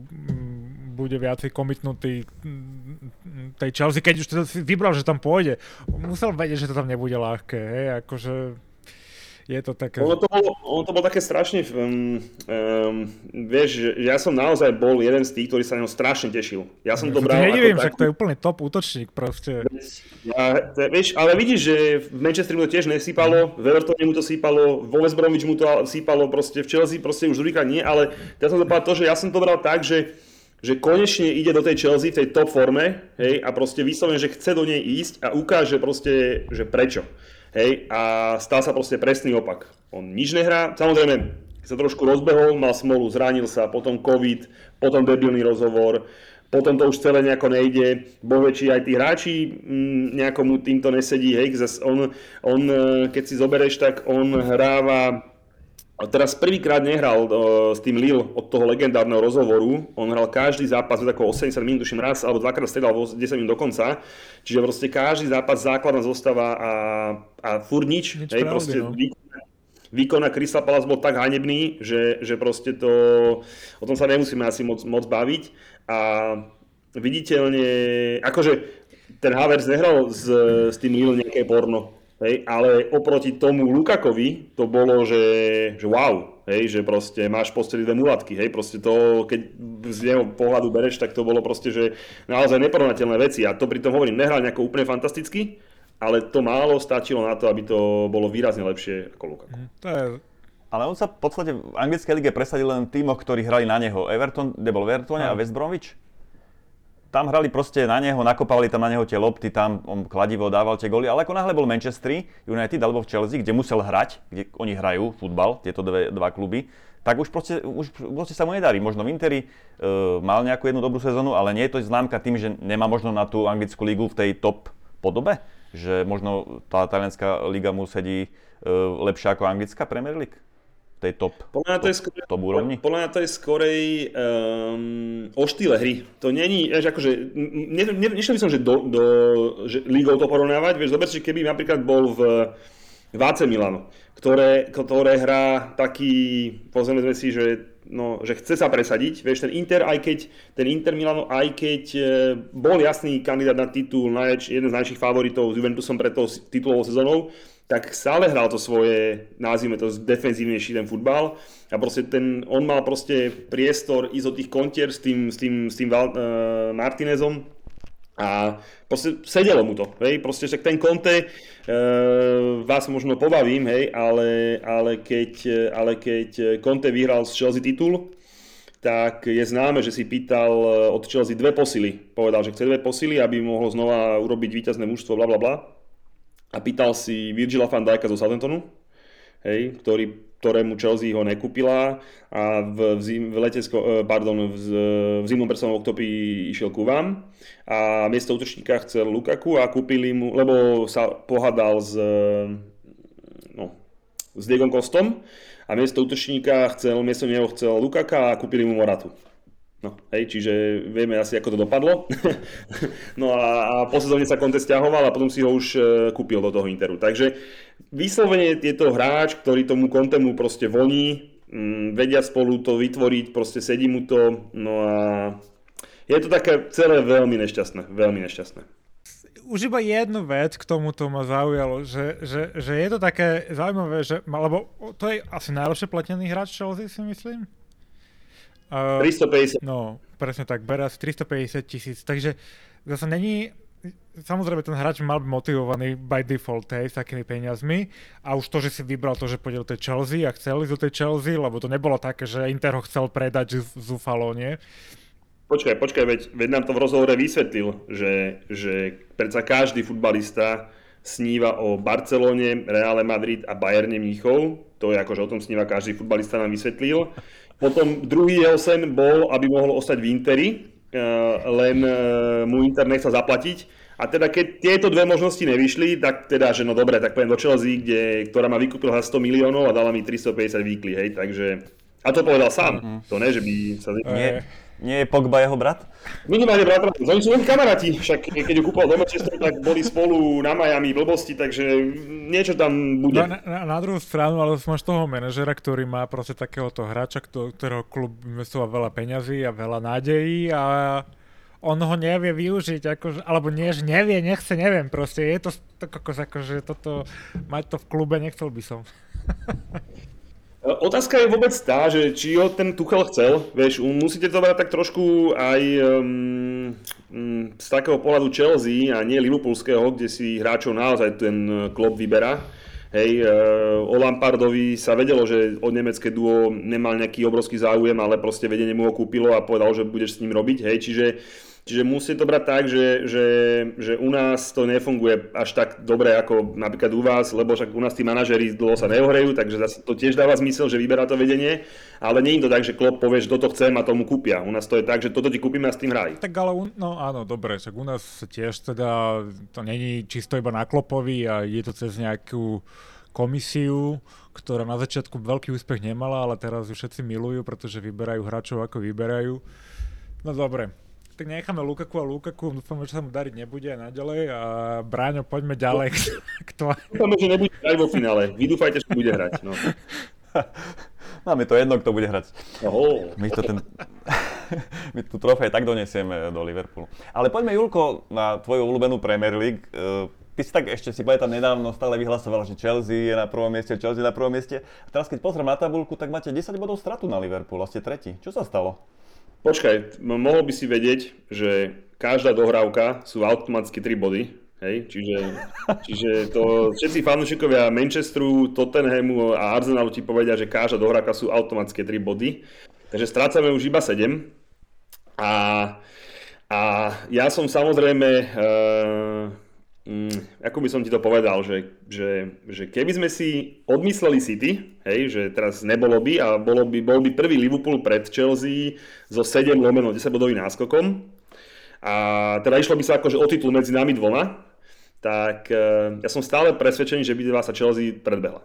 bude viacej komitnutý tej Chelsea, keď už teda si vybral, že tam pôjde. Musel vedieť, že to tam nebude ľahké, hej, akože je to také... Ono to bolo, ono to bolo také strašne, um, um, vieš, ja som naozaj bol jeden z tých, ktorý sa na neho strašne tešil. Ja som to bral Nedivím, však to je úplne top útočník proste. Ja, to, vieš, ale vidíš, že v Manchesteri mu to tiež nesýpalo, v Evertone mu to sípalo, vo West Bromwich mu to sípalo, proste v Chelsea proste už druhýkrát nie, ale ja som to to, že ja som to bral tak, že že konečne ide do tej Chelsea v tej top forme hej, a proste vyslovene, že chce do nej ísť a ukáže proste, že prečo. Hej, a stal sa proste presný opak. On nič nehrá, samozrejme sa trošku rozbehol, mal smolu, zranil sa, potom COVID, potom debilný rozhovor, potom to už celé nejako nejde, bo či aj tí hráči mm, nejakomu týmto nesedí, hej, on, on, e, keď si zoberieš, tak on hráva teraz prvýkrát nehral uh, s tým Lille od toho legendárneho rozhovoru. On hral každý zápas ako 80 minút, tuším raz, alebo dvakrát stredal 10 minút dokonca. Čiže proste každý zápas základná zostava a, a furt nič. nič hej, proste no. výkon na Crystal Palace bol tak hanebný, že, že proste to, o tom sa nemusíme asi moc, moc baviť. A viditeľne, akože ten Havertz nehral s, s tým Lille nejaké porno Hej, ale oproti tomu Lukakovi to bolo, že, že wow, hej, že proste máš posteli dve mulatky, hej, proste to, keď z jeho pohľadu bereš, tak to bolo proste, že naozaj neporovnateľné veci a to pri tom hovorím, nehral nejako úplne fantasticky, ale to málo stačilo na to, aby to bolo výrazne lepšie ako Lukaku. Mhm, to je... Ale on sa v podstate v anglickej lige presadil len v tímoch, ktorí hrali na neho. Everton, kde bol Everton a West Bromwich? Tam hrali proste na neho, nakopali tam na neho tie lopty, tam on kladivo dával tie góly, ale ako náhle bol Manchester United alebo v Chelsea, kde musel hrať, kde oni hrajú futbal, tieto dve, dva kluby, tak už proste, už proste sa mu nedarí. Možno v Interi uh, mal nejakú jednu dobrú sezónu, ale nie je to známka tým, že nemá možno na tú anglickú ligu v tej top podobe? Že možno tá talianská liga mu sedí uh, lepšia ako anglická Premier League? Tej top, podľa top, to je skôr, top úrovni? Podľa mňa to je skorej um, o štýle hry. To není, vieš, akože, ne, ne, nešiel by som, že, do, do, že ligou to porovnávať, vieš, si, keby napríklad bol v, v AC Milano, ktoré, ktoré hrá taký, pozrieme si, že no, že chce sa presadiť. Vieš, ten Inter, aj keď, ten Inter Milano, aj keď e, bol jasný kandidát na titul, jeden z najväčších favoritov s Juventusom pred tou titulovou sezónou, tak stále hral to svoje, nazvime to, defenzívnejší ten futbal. A proste ten, on mal proste priestor ísť od tých kontier s tým, s tým, s tým Val, uh, Martinezom. A proste sedelo mu to, hej, proste však ten Conte, uh, vás možno pobavím, hej, ale, ale, keď, ale keď Conte vyhral z Chelsea titul, tak je známe, že si pýtal od Chelsea dve posily. Povedal, že chce dve posily, aby mohol znova urobiť víťazné mužstvo, bla bla bla a pýtal si Virgila van Dijka zo Southamptonu, hej, ktorý, ktorému Chelsea ho nekúpila a v, v, zim, v, letesko, e, pardon, v, v zimnom personálnom oktopí išiel ku vám a miesto útočníka chcel Lukaku a kúpili mu, lebo sa pohádal s, no, s Diegom Kostom a miesto útočníka chcel, miesto neho chcel Lukaka a kúpili mu Moratu. No, hej, čiže vieme asi, ako to dopadlo. <laughs> no a, a po sezóne sa Conte stiahoval a potom si ho už e, kúpil do toho Interu. Takže vyslovene je to hráč, ktorý tomu Contemu proste voní, mm, vedia spolu to vytvoriť, proste sedí mu to, no a je to také celé veľmi nešťastné, veľmi nešťastné. Už iba jednu vec k tomuto ma zaujalo, že, že, že je to také zaujímavé, že, lebo to je asi najlepšie platený hráč Chelsea si myslím. Uh, 350. No, presne tak, bere asi 350 tisíc, takže zase není, samozrejme ten hráč mal byť motivovaný by default hej, s takými peniazmi a už to, že si vybral to, že pôjde do tej Chelsea a chcel ísť do tej Chelsea, lebo to nebolo také, že Inter ho chcel predať zúfalo, nie? Počkaj, počkaj, veď, veď nám to v rozhovore vysvetlil, že, že predsa každý futbalista sníva o Barcelone, Reále Madrid a Bayerne Mníchov. To je akože o tom sníva každý futbalista nám vysvetlil. Potom druhý jeho sen bol, aby mohol ostať v Interi, eh, len eh, mu Inter nechcel zaplatiť. A teda keď tieto dve možnosti nevyšli, tak teda, že no dobre, tak poviem do Chelsea, kde, ktorá ma vykúpila za 100 miliónov a dala mi 350 výkly, hej, takže... A to povedal sám, mm-hmm. to ne, že by sa... Nie, nie je Pogba jeho brat? Minimálne brat, oni sú len kamaráti, však keď ho kúpal do Manchesteru, tak boli spolu na Miami blbosti, takže niečo tam bude. Na, na, na druhú stranu, ale máš toho manažera, ktorý má proste takéhoto hráča, ktorého klub investoval veľa peňazí a veľa nádejí a on ho nevie využiť, akože, alebo nie, že nevie, nechce, neviem, proste je to tak ako, akože toto, mať to v klube nechcel by som. <laughs> Otázka je vôbec tá, že či ho ten Tuchel chcel, vieš, musíte to brať tak trošku aj um, z takého pohľadu Chelsea a nie Liverpoolského, kde si hráčov naozaj ten klub vyberá. Hej, uh, o Lampardovi sa vedelo, že od nemecké duo nemal nejaký obrovský záujem, ale proste vedenie mu ho kúpilo a povedal, že budeš s ním robiť, hej, čiže uh, Čiže musí to brať tak, že, že, že u nás to nefunguje až tak dobre ako napríklad u vás, lebo však u nás tí manažeri dlho sa neohrejú, takže to tiež dáva zmysel, že vyberá to vedenie, ale nie je to tak, že klop povie, že toto chcem a tomu kúpia. U nás to je tak, že toto ti kúpime a s tým hraj. Tak ale, no áno, dobre, však u nás tiež teda to není čisto iba na klopovi a je to cez nejakú komisiu, ktorá na začiatku veľký úspech nemala, ale teraz ju všetci milujú, pretože vyberajú hráčov ako vyberajú. No dobre, tak necháme Lukaku a Lukaku, dúfam, že sa mu dariť nebude aj naďalej a Bráňo, poďme ďalej <laughs> k to. Dúfame, že nebude hrať vo finále. Vy dúfajte, že bude hrať. No. <laughs> Nám je to jedno, kto bude hrať. Oh. My, to ten... <laughs> My tú trofej tak donesieme do Liverpoolu. Ale poďme, Julko, na tvoju obľúbenú Premier League. Ty si tak ešte si pamätám nedávno stále vyhlasoval, že Chelsea je na prvom mieste, Chelsea je na prvom mieste. A teraz keď pozriem na tabulku, tak máte 10 bodov stratu na Liverpool a ste tretí. Čo sa stalo? Počkaj, mohol by si vedieť, že každá dohrávka sú automaticky 3 body, hej? Čiže, <laughs> čiže to všetci fanúšikovia Manchesteru, Tottenhamu a Arsenalu ti povedia, že každá dohrávka sú automaticky 3 body. Takže strácame už iba 7. A, a ja som samozrejme uh, mm, ako by som ti to povedal, že, že, že keby sme si odmysleli City, hej, že teraz nebolo by a bolo by, bol by prvý Liverpool pred Chelsea so 7 lomeno 10 bodovým náskokom a teda išlo by sa akože o titul medzi nami dvoma, tak uh, ja som stále presvedčený, že by sa Chelsea predbehla.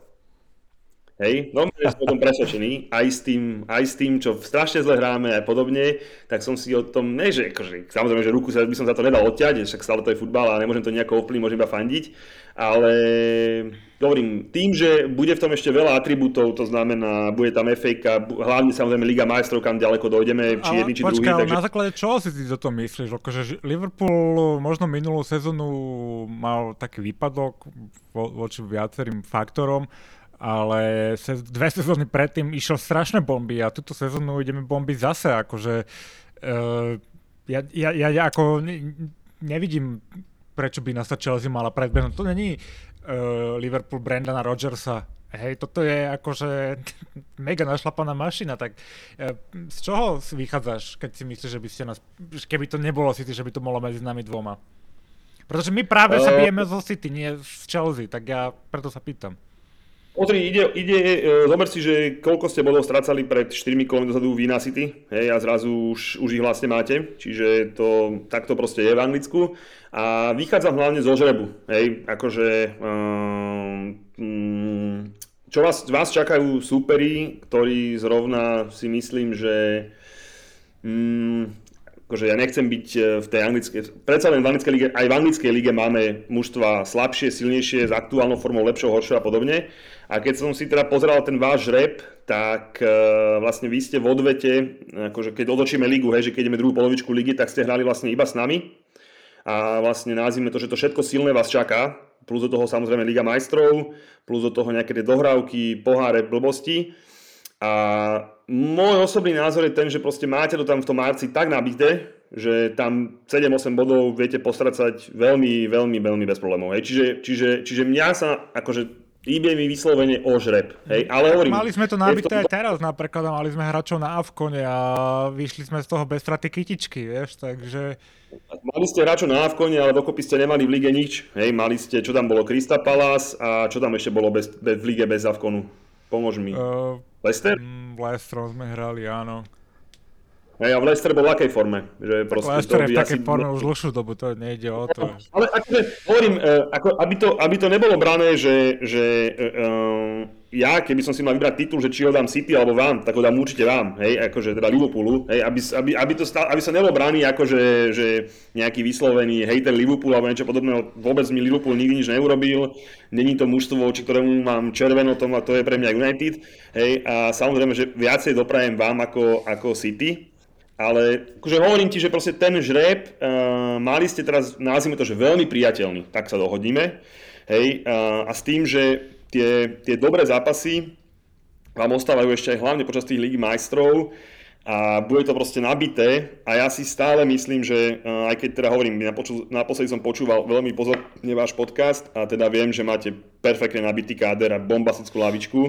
Hej, no som o tom presvedčený, aj s, tým, aj s tým, čo strašne zle hráme a podobne, tak som si o tom, ne, že akože, samozrejme, že ruku sa, by som za to nedal odťať, však stále to je futbal a nemôžem to nejako ovplyvniť, môžem iba fandiť, ale hovorím, tým, že bude v tom ešte veľa atribútov, to znamená, bude tam FA hlavne samozrejme Liga majstrov, kam ďaleko dojdeme, či jedný, či druhý. Takže... na základe čoho si ty to myslíš? Akože Liverpool možno minulú sezónu mal taký výpadok vo, voči viacerým faktorom, ale se, dve sezóny predtým išiel strašné bomby a túto sezónu ideme bomby zase, akože uh, ja, ja, ja, ja ako ne, nevidím, prečo by nás Chelsea mala predbehnúť. To není uh, Liverpool Brandana Rodgersa. Hej, toto je akože <laughs> mega našlapaná mašina, tak uh, z čoho vychádzaš, keď si myslíš, že by ste nás, keby to nebolo City, že by to bolo medzi nami dvoma? Pretože my práve uh... sa bijeme zo City, nie z Chelsea, tak ja preto sa pýtam. Pozri, ide, ide e, zober si, že koľko ste bodov strácali pred 4 kolmi dozadu v City, hej, a zrazu už, už ich vlastne máte, čiže to takto proste je v Anglicku. A vychádzam hlavne zo žrebu, hej, akože um, čo vás, vás čakajú súperi, ktorí zrovna si myslím, že mm, akože ja nechcem byť e, v tej anglickej, predsa len v anglickej lige, aj v anglickej lige máme mužstva slabšie, silnejšie, s aktuálnou formou lepšieho, horšieho a podobne. A keď som si teda pozeral ten váš rep, tak uh, vlastne vy ste v odvete, akože keď otočíme ligu, hej, že keď ideme druhú polovičku ligy, tak ste hrali vlastne iba s nami. A vlastne názvime to, že to všetko silné vás čaká, plus do toho samozrejme Liga majstrov, plus do toho nejaké tie dohrávky, poháre, blbosti. A môj osobný názor je ten, že proste máte to tam v tom marci tak nabité, že tam 7-8 bodov viete postracať veľmi, veľmi, veľmi bez problémov. Hej. Čiže, čiže, čiže mňa sa akože ide mi vyslovene o žreb. Hej, ale hovorím, mali sme to nabité to... aj teraz napríklad, mali sme hráčov na Avkone a vyšli sme z toho bez straty kytičky, vieš, takže... Mali ste hráčov na Avkone, ale dokopy ste nemali v lige nič. Hej, mali ste, čo tam bolo, Krista Palace a čo tam ešte bolo bez, bez, v lige bez Avkonu? Pomôž mi. Uh, Leicester? Mm, Leicester sme hrali, áno. Hej, a v Leicester bol v akej forme? Že Leicester je v takej forme už dlhšiu dobu, to nejde o to. Ale akože, hovorím, e, ako, aby, to, aby to nebolo brané, že, že um, ja, keby som si mal vybrať titul, že či ho dám City alebo vám, tak ho dám určite vám, hej, akože teda Liverpoolu, hej, aby, aby, aby, to stá, aby sa nebolo braný akože že nejaký vyslovený hejter Liverpool alebo niečo podobného, vôbec mi Liverpool nikdy nič neurobil, není to mužstvo, voči ktorému mám červeno, to, to je pre mňa United, hej, a samozrejme, že viacej doprajem vám ako, ako City, ale akože hovorím ti, že proste ten žreb, uh, mali ste teraz, nazvime to, že veľmi priateľný, tak sa dohodníme. Hej, uh, a s tým, že tie, tie dobré zápasy vám ostávajú ešte aj hlavne počas tých Ligy majstrov a bude to proste nabité a ja si stále myslím, že uh, aj keď teda hovorím, naposledy som počúval veľmi pozorne váš podcast a teda viem, že máte perfektne nabitý káder a bombastickú lavičku,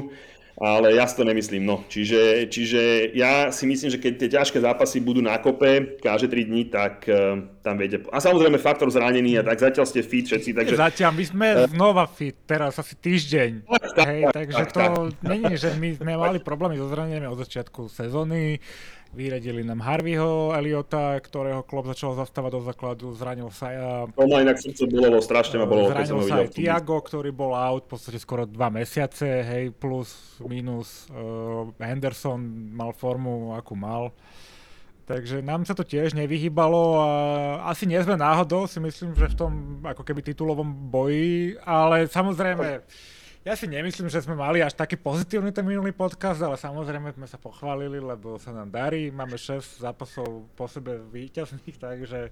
ale ja si to nemyslím. No. Čiže, čiže ja si myslím, že keď tie ťažké zápasy budú na kope každé 3 dní, tak uh, tam viete. A samozrejme faktor zranení a tak zatiaľ ste fit všetci. Takže... Zatiaľ my sme uh, znova fit, teraz asi týždeň. Tak, Hej, tak, takže tak, to tak. není, že my sme mali problémy so zraneniami od začiatku sezóny. Vyredili nám Harveyho Eliota, ktorého klub začal zastávať do základu, zranil sa... To ma inak srdce bolo, strašne ma bolo. Zranil sa aj Tiago, ktorý bol out v podstate skoro dva mesiace, hej, plus, minus. Uh, Henderson mal formu, akú mal. Takže nám sa to tiež nevyhýbalo a asi nie sme náhodou, si myslím, že v tom ako keby titulovom boji, ale samozrejme ja si nemyslím, že sme mali až taký pozitívny ten minulý podcast, ale samozrejme sme sa pochválili, lebo sa nám darí. Máme 6 zápasov po sebe výťazných, takže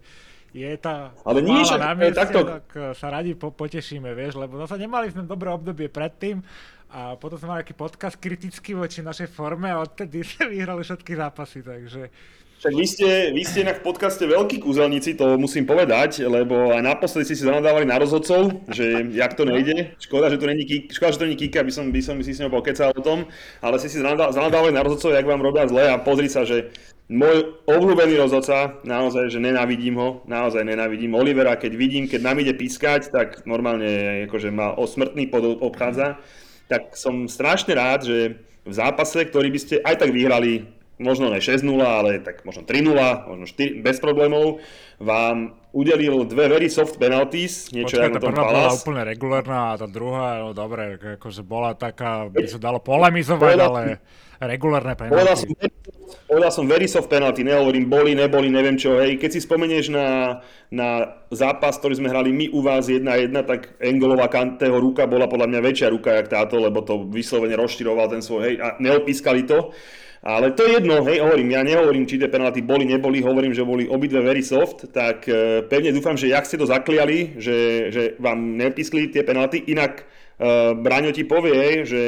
je tá ale nie, že, na mieste, takto... tak eh, sa radi po, potešíme, vieš, lebo zase nemali sme dobré obdobie predtým a potom sme mali taký podcast kritický voči našej forme a odtedy sme vyhrali všetky zápasy, takže však vy ste, vy ste inak v podcaste veľkí kúzelníci, to musím povedať, lebo aj naposledy ste si zanadávali na rozhodcov, že jak to nejde. Škoda, že to není, škoda, že to není Kika, by som, by som si s ňou pokecal o tom, ale ste si zanadávali na rozhodcov, jak vám robia zle a pozri sa, že môj obľúbený rozhodca, naozaj, že nenávidím ho, naozaj nenávidím Olivera, keď vidím, keď nám ide pískať, tak normálne akože ma o smrtný pod obchádza, tak som strašne rád, že v zápase, ktorý by ste aj tak vyhrali možno ne 6-0, ale tak možno 3-0, možno 4, bez problémov, vám udelil dve very soft penalties, niečo Počkej, tá prvá bola úplne regulárna a tá druhá, no dobre, akože bola taká, by sa dalo polemizovať, ale regulárne penalty. Povedal som, povedal som very soft penalty, nehovorím boli, neboli, neviem čo, hej, keď si spomenieš na, na zápas, ktorý sme hrali my u vás 1-1, tak Engolová Kanteho ruka bola podľa mňa väčšia ruka, jak táto, lebo to vyslovene rozširoval ten svoj, hej, a neopískali to. Ale to je jedno, hej, hovorím, ja nehovorím, či tie penalty boli, neboli, hovorím, že boli obidve very soft, tak e, pevne dúfam, že jak ste to zakliali, že, že vám nepískli tie penalty, inak Braňo ti povie, že,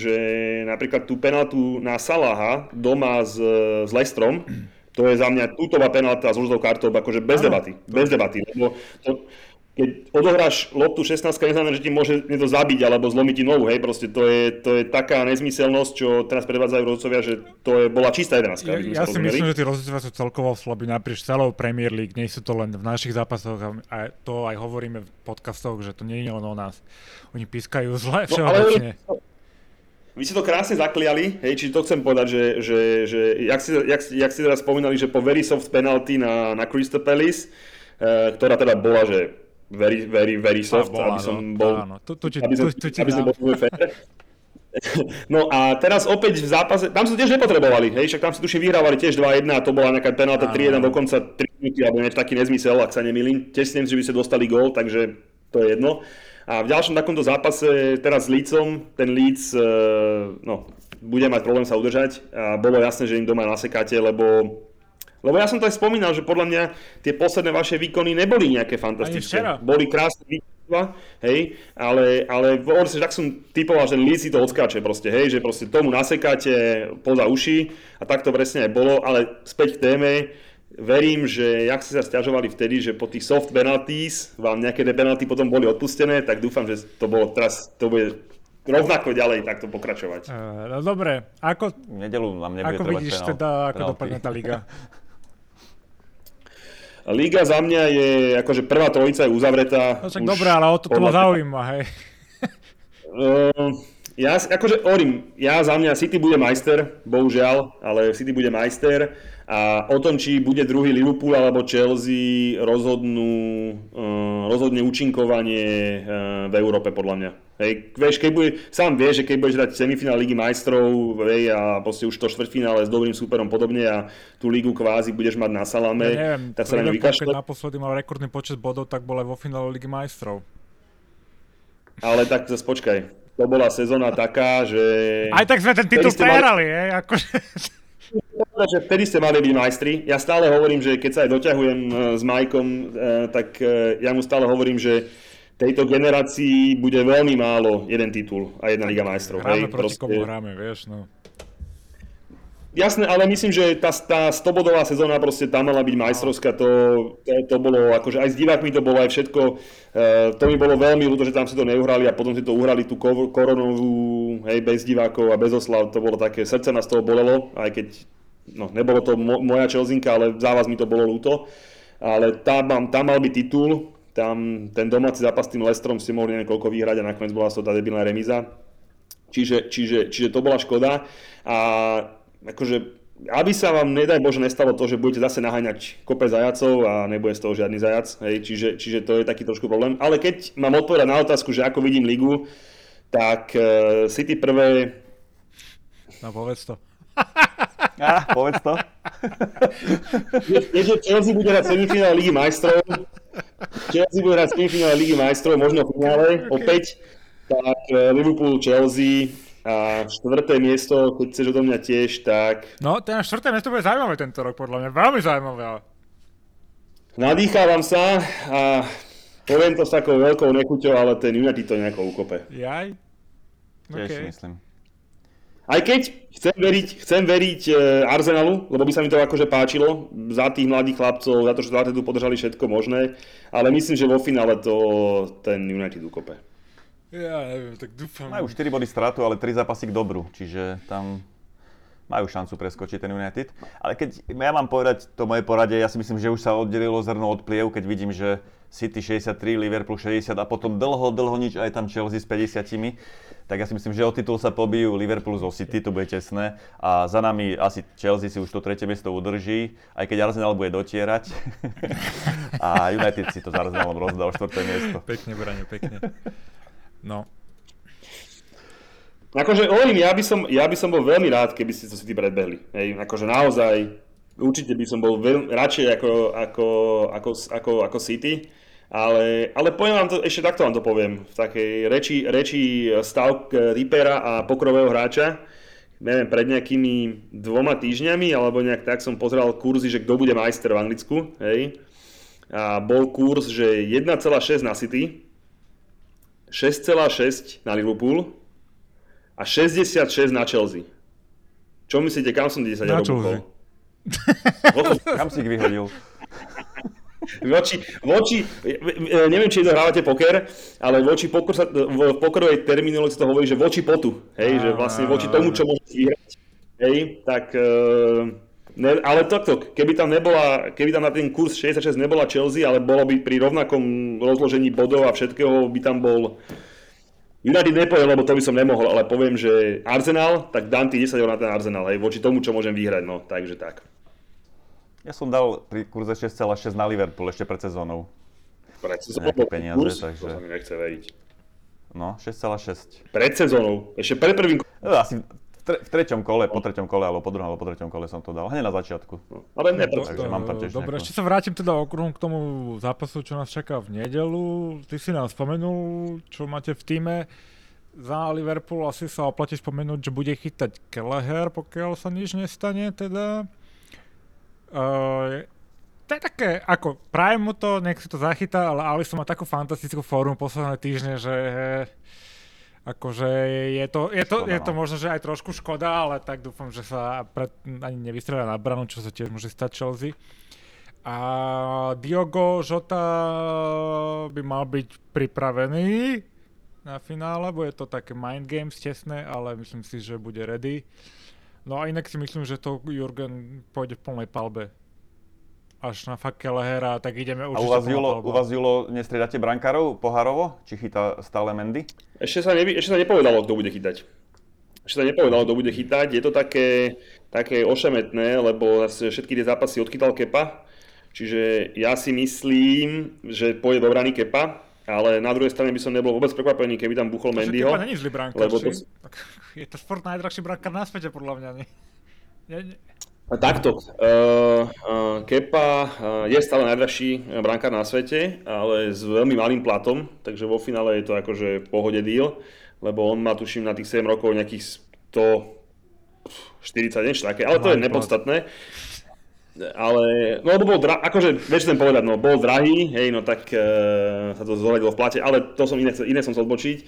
že napríklad tú penaltu na Salaha doma s, s Lestrom, to je za mňa tútová penalta s žltou kartou, akože bez ano, debaty, bez debaty, lebo to, keď odohráš loptu 16, neznamená, že ti môže niekto zabiť alebo zlomiť ti nohu, hej, proste to je, to je taká nezmyselnosť, čo teraz predvádzajú rozhodcovia, že to je, bola čistá 11. Ja, ja si myslím, že tí rozhodcovia sú celkovo slabí naprieč celou Premier League, nie sú to len v našich zápasoch a to aj hovoríme v podcastoch, že to nie je len o nás. Oni pískajú zle no, všeobecne. No, vy si to krásne zakliali, hej, čiže to chcem povedať, že, že, že jak, si, jak, jak si teraz spomínali, že po very soft penalty na, na Crystal Palace, eh, ktorá teda bola, že very, very, very soft, bola, aby som no, bol... Áno. Aby som, aby som bol fair. <laughs> No a teraz opäť v zápase, tam sa tiež nepotrebovali, hej, však tam si tuším vyhrávali tiež 2-1 a to bola nejaká penálta 3-1 dokonca 3 minúty, alebo niečo taký nezmysel, ak sa nemýlim. Tiež si že by sa dostali gól, takže to je jedno. A v ďalšom takomto zápase teraz s Lícom, ten Líc, no, bude mať problém sa udržať a bolo jasné, že im doma nasekáte, lebo lebo ja som to aj spomínal, že podľa mňa tie posledné vaše výkony neboli nejaké fantastické. Boli krásne výkony, hej, ale, ale vlastne, tak som typoval, že Leeds si to odskáče proste, hej, že proste tomu nasekáte poza uši a tak to presne aj bolo, ale späť k téme, verím, že jak ste sa stiažovali vtedy, že po tých soft penalties vám nejaké penalty potom boli odpustené, tak dúfam, že to bolo teraz, to bude rovnako ďalej takto pokračovať. Uh, no dobre, ako, nedelu nám nebude ako vidíš penal, teda, ako dopadne tá liga? <laughs> Liga za mňa je, akože prvá trojica je uzavretá. No však dobré, ale o to ma zaujíma, hej. Uh, ja, akože hovorím, ja za mňa City bude majster, bohužiaľ, ale City bude majster a o tom, či bude druhý Liverpool alebo Chelsea rozhodnú, uh, rozhodne účinkovanie uh, v Európe podľa mňa. Hej, vieš, keď bude, sám vieš, že keď budeš hrať semifinál Ligy majstrov hej, a proste už to štvrtfinále s dobrým súperom podobne a tú ligu kvázi budeš mať na salame, ja neviem, tak sa na ňu vykašle. Keď naposledy mal rekordný počet bodov, tak bol aj vo finále Ligy majstrov. Ale tak zase počkaj, to bola sezóna taká, že... Aj tak sme ten titul prehrali, mali... akože že vtedy ste mali byť majstri. Ja stále hovorím, že keď sa aj doťahujem e, s Majkom, e, tak e, ja mu stále hovorím, že tejto generácii bude veľmi málo jeden titul a jedna Liga majstrov. Hráme hej, proti proste... komu hráme, vieš, no. Jasné, ale myslím, že tá, tá 100-bodová sezóna proste tam mala byť majstrovská, to, to, to bolo, akože aj s divákmi to bolo aj všetko, uh, to mi bolo veľmi ľúto, že tam si to neuhrali a potom si to uhrali tú koronovú, hej, bez divákov a bez oslav, to bolo také, srdce nás toho bolelo, aj keď, no, nebolo to mo, moja Čelzinka, ale za vás mi to bolo ľúto, ale tam, tam mal byť titul, tam ten domáci zápas s tým Lestrom ste mohli neviem koľko vyhrať a nakoniec bola to tá debilná remíza, čiže, čiže, čiže to bola škoda a akože, aby sa vám, nedaj Bože, nestalo to, že budete zase naháňať kope zajacov a nebude z toho žiadny zajac, hej, čiže, čiže to je taký trošku problém. Ale keď mám odpovedať na otázku, že ako vidím ligu, tak uh, City prvé... No povedz to. <laughs> Á, povedz to. Keďže Chelsea bude hrať semifinál Ligy majstrov, Chelsea bude hrať semifinál Ligy majstrov, možno v finále, okay. opäť, tak eh, Liverpool, Chelsea, a štvrté miesto, keď chceš odo mňa tiež, tak... No, ten štvrté miesto bude zaujímavé tento rok, podľa mňa. Veľmi zaujímavé. Nadýchávam sa a poviem to s takou veľkou nechuťou, ale ten United to nejako ukope. Jaj? Okay. Tiež myslím. Aj keď chcem veriť, chcem veriť e, Arsenalu, lebo by sa mi to akože páčilo, za tých mladých chlapcov, za to, že tu podržali všetko možné, ale myslím, že vo finále to ten United ukope. Ja neviem, tak dúfam. Majú 4 body stratu, ale 3 zápasy k dobru, čiže tam majú šancu preskočiť ten United. Ale keď ja mám povedať to moje poradie, ja si myslím, že už sa oddelilo zrno od pliev, keď vidím, že City 63, Liverpool 60 a potom dlho, dlho nič aj tam Chelsea s 50 tak ja si myslím, že o titul sa pobijú Liverpool zo City, to bude tesné. A za nami asi Chelsea si už to tretie miesto udrží, aj keď Arsenal bude dotierať. <laughs> a United si to s Arsenalom rozdá o štvrté miesto. Pekne, Brane, pekne. No. Akože hovorím, ja by, som, ja by som bol veľmi rád, keby ste to City predbehli. Hej, akože naozaj, určite by som bol veľ, radšej ako, ako, ako, ako, ako City, ale, ale poviem vám to, ešte takto vám to poviem, v takej reči, reči stav Ripera a pokrového hráča, neviem, pred nejakými dvoma týždňami, alebo nejak tak som pozeral kurzy, že kto bude majster v Anglicku, hej, a bol kurz, že 1,6 na City, 6,6 na Liverpool a 66 na Chelsea. Čo myslíte, kam som 10 na Chelsea. kam si ich vyhodil? Voči, voči, neviem, či dohrávate poker, ale voči pokor sa, v pokerovej terminológii to hovorí, že voči potu, hej, že vlastne voči tomu, čo môžete vyhrať, hej, tak Ne, ale takto, keby tam, nebola, keby tam na ten kurz 66 nebola Chelsea, ale bolo by pri rovnakom rozložení bodov a všetkého by tam bol United nepoviem, lebo to by som nemohol, ale poviem, že Arsenal, tak dám ti 10 eur na ten Arsenal, aj voči tomu, čo môžem vyhrať, no, takže tak. Ja som dal pri kurze 6,6 na Liverpool ešte pred sezónou. Pred sezónou? peniaze, kurz, takže... To sa mi nechce veriť. No, 6,6. Pred sezónou, ešte pred prvým No, asi v, tre- v treťom kole, po treťom kole, alebo po druhom, alebo po treťom kole som to dal. Hneď na začiatku. Ale ne, To- Takže mám tam tiež Dobre, nejakú- ešte sa vrátim teda okruhom k tomu zápasu, čo nás čaká v nedelu. Ty si nám spomenul, čo máte v týme. Za Liverpool asi sa oplatí spomenúť, že bude chytať Kelleher, pokiaľ sa nič nestane teda. Uh, to je také, ako, prajem mu to, nech si to zachytá, ale Alisson má takú fantastickú formu posledné týždne, že akože je to, je to, Škoda, je to no. možno, že aj trošku škoda, ale tak dúfam, že sa pred, ani nevystrelá na branu, čo sa tiež môže stať Chelsea. A Diogo Žota by mal byť pripravený na finále, bude to také mind games tesné, ale myslím si, že bude ready. No a inak si myslím, že to Jurgen pôjde v plnej palbe. Až na fakt Kelehera, tak ideme A určite u vás, Julo, u vás, Julo, nestriedate brankárov pohárovo? Či chytá stále Mendy? Ešte sa, nevy, ešte sa nepovedalo, kto bude chytať. Ešte sa nepovedalo, kto bude chytať. Je to také, také ošemetné, lebo všetky tie zápasy odchytal Kepa. Čiže ja si myslím, že pôjde do brany Kepa, ale na druhej strane by som nebol vôbec prekvapený, keby tam buchol Mendyho. Kepa není zlý brankár, lebo to- Je to sport najdrahší brankár na svete, podľa mňa. Nie? Nie, nie. Takto, uh, uh, Kepa uh, je stále najdražší brankár na svete, ale s veľmi malým platom, takže vo finále je to akože v pohode deal, lebo on má tuším na tých 7 rokov nejakých 140 niečo také, ale to je nepodstatné. Ale, no lebo bol drahý, akože, vieš ten povedať, no bol drahý, hej, no tak uh, sa to zohľadilo v plate, ale to som iné, iné som chcel odbočiť.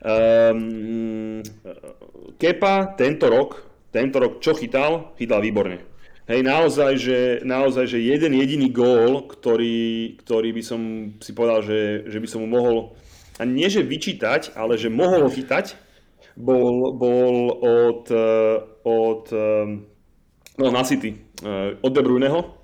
Um, Kepa tento rok, tento rok čo chytal, chytal výborne. Hej, naozaj, že, naozaj, že jeden jediný gól, ktorý, ktorý by som si povedal, že, že by som mu mohol, a nie že vyčítať, ale že mohol ho chytať, bol, bol od, eh, od eh, no, na City, od De Bruyneho,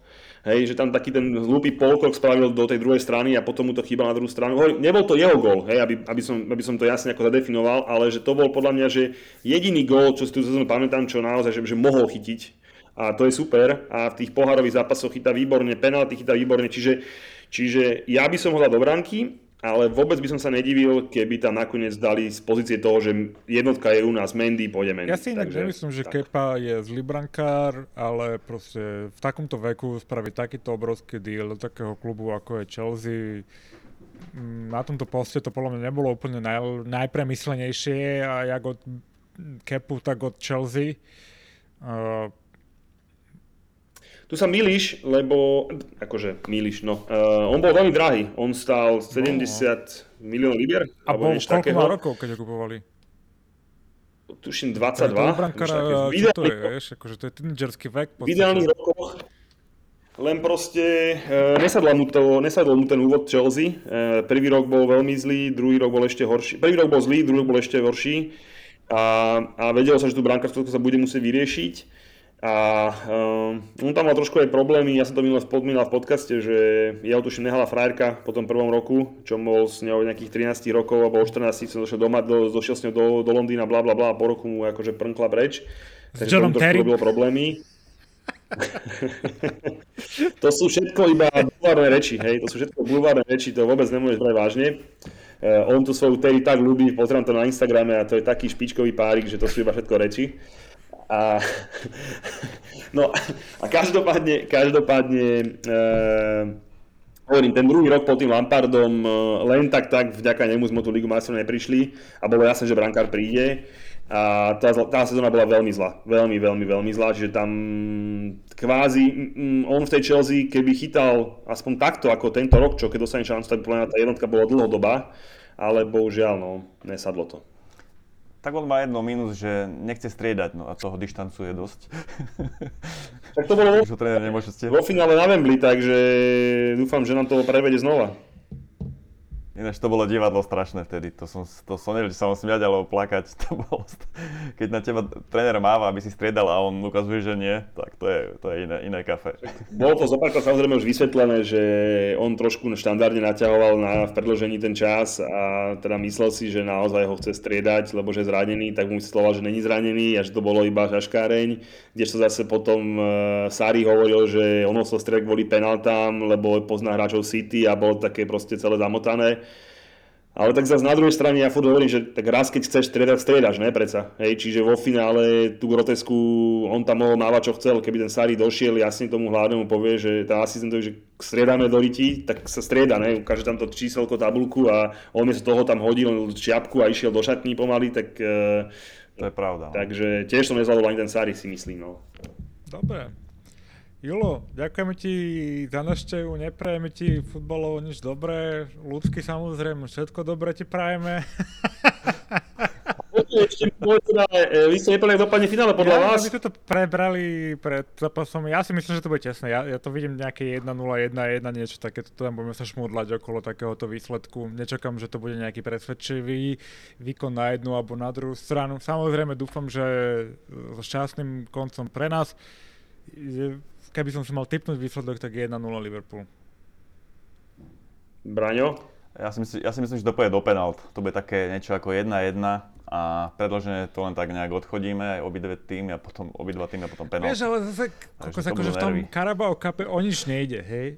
Hej, že tam taký ten hlúpy polkrok spravil do tej druhej strany a potom mu to chýbal na druhú stranu. Hovorím, nebol to jeho gól, hej, aby, aby, som, aby som to jasne ako zadefinoval, ale že to bol podľa mňa, že jediný gól, čo si tu zase pamätám, čo naozaj, že, že mohol chytiť. A to je super. A v tých pohárových zápasoch chytá výborne, penalty chytá výborne, čiže, čiže ja by som ho dal do bránky, ale vôbec by som sa nedivil, keby tam nakoniec dali z pozície toho, že jednotka je u nás Mendy, pôjde Mendy. Ja si inak Takže nemyslím, že tak. Kepa je zlý brankár, ale proste v takomto veku spraviť takýto obrovský deal do takého klubu ako je Chelsea, mm, na tomto poste to podľa mňa nebolo úplne naj, najpremyslenejšie a jak od Kepu, tak od Chelsea. Uh, Tu sa milíš, lebo, akože milíš, no. Uh, on bol veľmi drahý, on stál 70 miliónov libier, No. a bol niečo koľko takého. má rokov, keď ho kupovali? Tuším Pre 22. toho brankára, niečo také. V čo to je, vieš, akože to je tínedžerský vek. v ideálnych rokoch len proste uh, nesadla mu to, nesadol mu ten úvod Chelsea. Uh, prvý rok bol veľmi zlý, druhý rok bol ešte horší. Prvý rok bol zlý, druhý rok bol ešte horší. A, a vedelo sa, že tu brankárstvo sa bude musieť vyriešiť. A um, on tam mal trošku aj problémy, ja som to minule spomínal v podcaste, že ja tuším nehala frajerka po tom prvom roku, čo bol s ňou nejakých 13 rokov alebo o 14 som došiel doma, do, došiel s ňou do, do Londýna, bla bla bla, a po roku mu akože prnkla preč. Takže Johnom Terrym? robilo problémy. to sú všetko iba bulvárne reči, hej, to sú všetko bulvárne reči, to vôbec nemôžeš brať vážne. Uh, on tu svoju Terry tak ľúbi, pozrám to na Instagrame a to je taký špičkový párik, že to sú iba všetko reči. A, <laughs> no a každopádne, každopádne hovorím, ten druhý rok pod tým Lampardom uh, len tak tak vďaka nemu sme tú Ligu majstrov neprišli a bolo jasné, že brankár príde. A tá, tá sezóna bola veľmi zlá. Veľmi, veľmi, veľmi zlá. Čiže tam kvázi mm, on v tej Chelsea, keby chytal aspoň takto ako tento rok, čo keď dostane šancu, tak tá jednotka bola dlhodobá. Ale bohužiaľ, no, nesadlo to. Tak on má jedno mínus, že nechce striedať, no a toho dištancuje dosť. Tak to bolo vo, vo finále na Wembley, takže dúfam, že nám to prevede znova. Ináč to bolo divadlo strašné vtedy, to som, to som nevedel, či sa mám smiať alebo plakať, <laughs> to bolo, keď na teba tréner máva, aby si striedal a on ukazuje, že nie, tak to je, to je iné, iné kafe. Bolo to zopárkrát samozrejme už vysvetlené, že on trošku štandardne naťahoval na, v predložení ten čas a teda myslel si, že naozaj ho chce striedať, lebo že je zranený, tak mu vysvetloval, že není zranený a že to bolo iba šaškáreň, kdežto zase potom uh, Sari hovoril, že on ho chcel striedať kvôli penaltám, lebo pozná hráčov City a bolo také proste celé zamotané. Ale tak zase na druhej strane ja furt hovorím, že tak raz keď chceš striedať, striedaš, ne, preca. Hej, čiže vo finále tú grotesku on tam mohol mávať čo chcel, keby ten Sari došiel, jasne tomu hľadnému povie, že tá asistentovi, že striedáme do riti, tak sa strieda, ne, ukáže tam to číselko, tabulku a on miesto toho tam hodil čiapku a išiel do šatní pomaly, tak... E, to je pravda. No. Takže tiež som nezvládol ani ten Sari, si myslím, no. Dobre, Julo, ďakujeme ti za naštevu, neprajeme ti futbalovo nič dobré, ľudsky samozrejme, všetko dobré ti prajeme. <laughs> Ešte e, vy ste nepovedali, dopadne finále podľa ja, vás? My to prebrali pred zápasom, ja si myslím, že to bude tesné, ja, ja to vidím nejaké 1-0, 1-1, niečo také, to tam budeme sa šmudlať okolo takéhoto výsledku. Nečakám, že to bude nejaký presvedčivý výkon na jednu alebo na druhú stranu. Samozrejme dúfam, že so šťastným koncom pre nás keby som si mal typnúť výsledok, tak 1-0 Liverpool. Braňo? Ja si, myslím, ja si myslím, že to pôjde do penalt. To bude také niečo ako 1-1 a predložené to len tak nejak odchodíme, aj obidve týmy a potom obidva týmy a potom penalt. Vieš, ale zase, kokos, akože v tom Carabao Cup o nič nejde, hej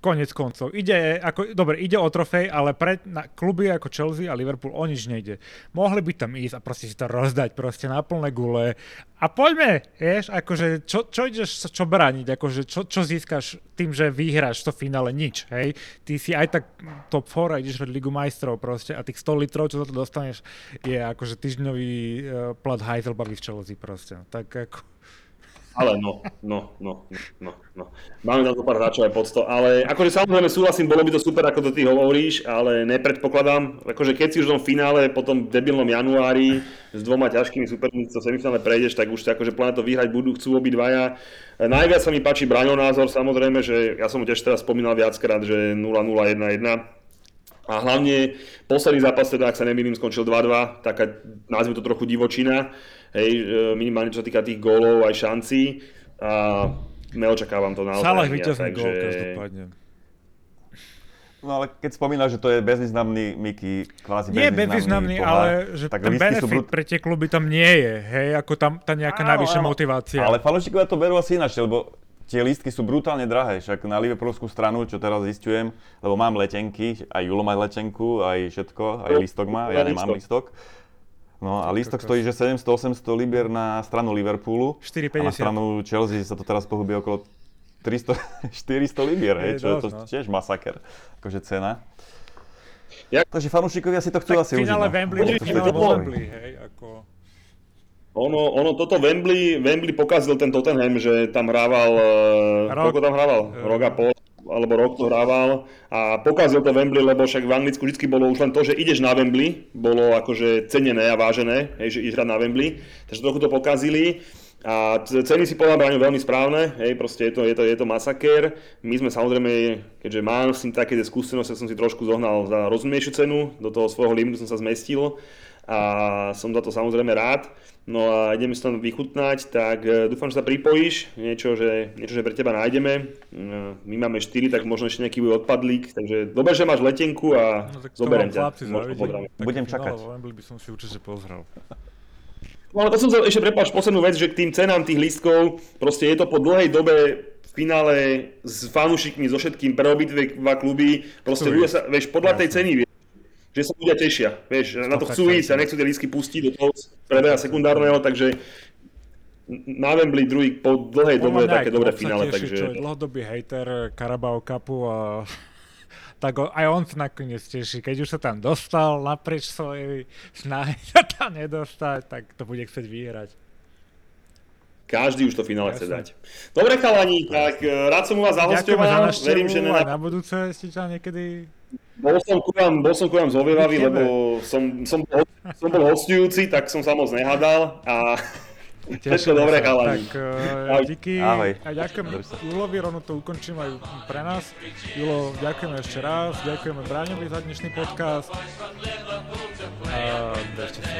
konec koncov. Ide, ako, dobre, ide o trofej, ale pre na kluby ako Chelsea a Liverpool o nič nejde. Mohli by tam ísť a proste si to rozdať proste na plné gule. A poďme, vieš, akože čo, čo ideš, čo brániť, akože čo, čo získaš tým, že vyhráš to finále, nič, hej. Ty si aj tak top 4 a ideš hrať Ligu majstrov proste a tých 100 litrov, čo za to dostaneš, je akože týždňový uh, plat Heiselbergy v Chelsea proste. Tak ako ale no, no, no, no, no. Máme tam to pár hráčov aj pod 100, ale akože samozrejme súhlasím, bolo by to super, ako to ty hovoríš, ale nepredpokladám, akože keď si už v tom finále po tom debilnom januári s dvoma ťažkými superníci to semifinále prejdeš, tak už akože plán to vyhrať budú, chcú obidvaja. Najviac sa mi páči Braňov názor, samozrejme, že ja som mu tiež teraz spomínal viackrát, že 0-0-1-1, a hlavne posledný zápas, teda ak sa nemýlim, skončil 2-2, taká, nazvime to trochu divočina hej, e, minimálne čo sa týka tých gólov aj šancí a neočakávam to naozaj. Salah víťazný takže... gól každopádne. No ale keď spomínaš, že to je bezvýznamný Miky, kvázi Nie bezvýznamný, ale že ten benefit brut... pre tie kluby tam nie je, hej, ako tam tá nejaká najvyššia motivácia. Ale fanúšikovia to berú asi ináč, lebo tie lístky sú brutálne drahé, však na Liverpoolskú stranu, čo teraz zistujem, lebo mám letenky, aj Julo má letenku, aj všetko, aj lístok má, ja nemám lístok. No a lístok stojí, že 700-800 libier na stranu Liverpoolu. 450. A na stranu Chelsea sa to teraz pohybuje okolo 300, 400 <laughs> libier, hej, čo je to no. tiež masaker, akože cena. Ja... Takže fanúšikovia si to chcú tak asi užiť. Finále no. Wembley, finále Wembley, hej, ako... Ono, ono, toto Wembley, Wembley pokazil ten Tottenham, že tam hrával, eh, Rok, koľko tam hrával? Rok a pol alebo rok to hrával a pokazil to Wembley, lebo však v Anglicku vždy bolo už len to, že ideš na Wembley, bolo akože cenené a vážené, hej, že ideš hrať na Wembley, takže trochu to pokazili. A ceny si podľa mňa veľmi správne, hej, proste je to, je, to, je to masaker. My sme samozrejme, keďže mám s tým také skúsenosti, som si trošku zohnal za rozumnejšiu cenu, do toho svojho limitu som sa zmestil a som za to samozrejme rád. No a ideme si tam vychutnať, tak e, dúfam, že sa pripojíš, niečo, že, niečo, že pre teba nájdeme. E, my máme 4, tak možno ešte nejaký bude odpadlík, takže dobre, že máš letenku a no, zoberiem ťa. Budem čakať. No, by som si určite pozrel. No ale to som ešte prepáč poslednú vec, že k tým cenám tých lístkov, proste je to po dlhej dobe v finále s fanúšikmi, so všetkým pre obidva kluby, proste ľudia sa, vieš, podľa tej ceny, že sa ľudia tešia, vieš, na to chcú ísť a nechcú tie lísky pustiť do toho prebeha sekundárneho, takže na Wembley druhý po dlhej dobe také dobré finále. takže... Čo je dlhodobý hater Carabao Cupu a <laughs> tak aj on sa nakoniec teší. Keď už sa tam dostal naprieč svojej snahy sa tam nedostať, tak to bude chcieť vyhrať. Každý už to finále chce dať. Dobre chalani, tak e, rád som u vás zahostoval. Za Verím, že na... na budúce ste ťa niekedy bol som ku vám, bol som ku vám zhovievavý, lebo som, som, bol, som bol hostujúci, tak som sa moc nehadal. a Všetko dobré. Tak, uh, díky Ahoj. a ďakujem Julovi, rovno to ukončím aj pre nás. Julo, ďakujeme ešte raz, ďakujeme Bráňovi za dnešný podcast. A držte sa.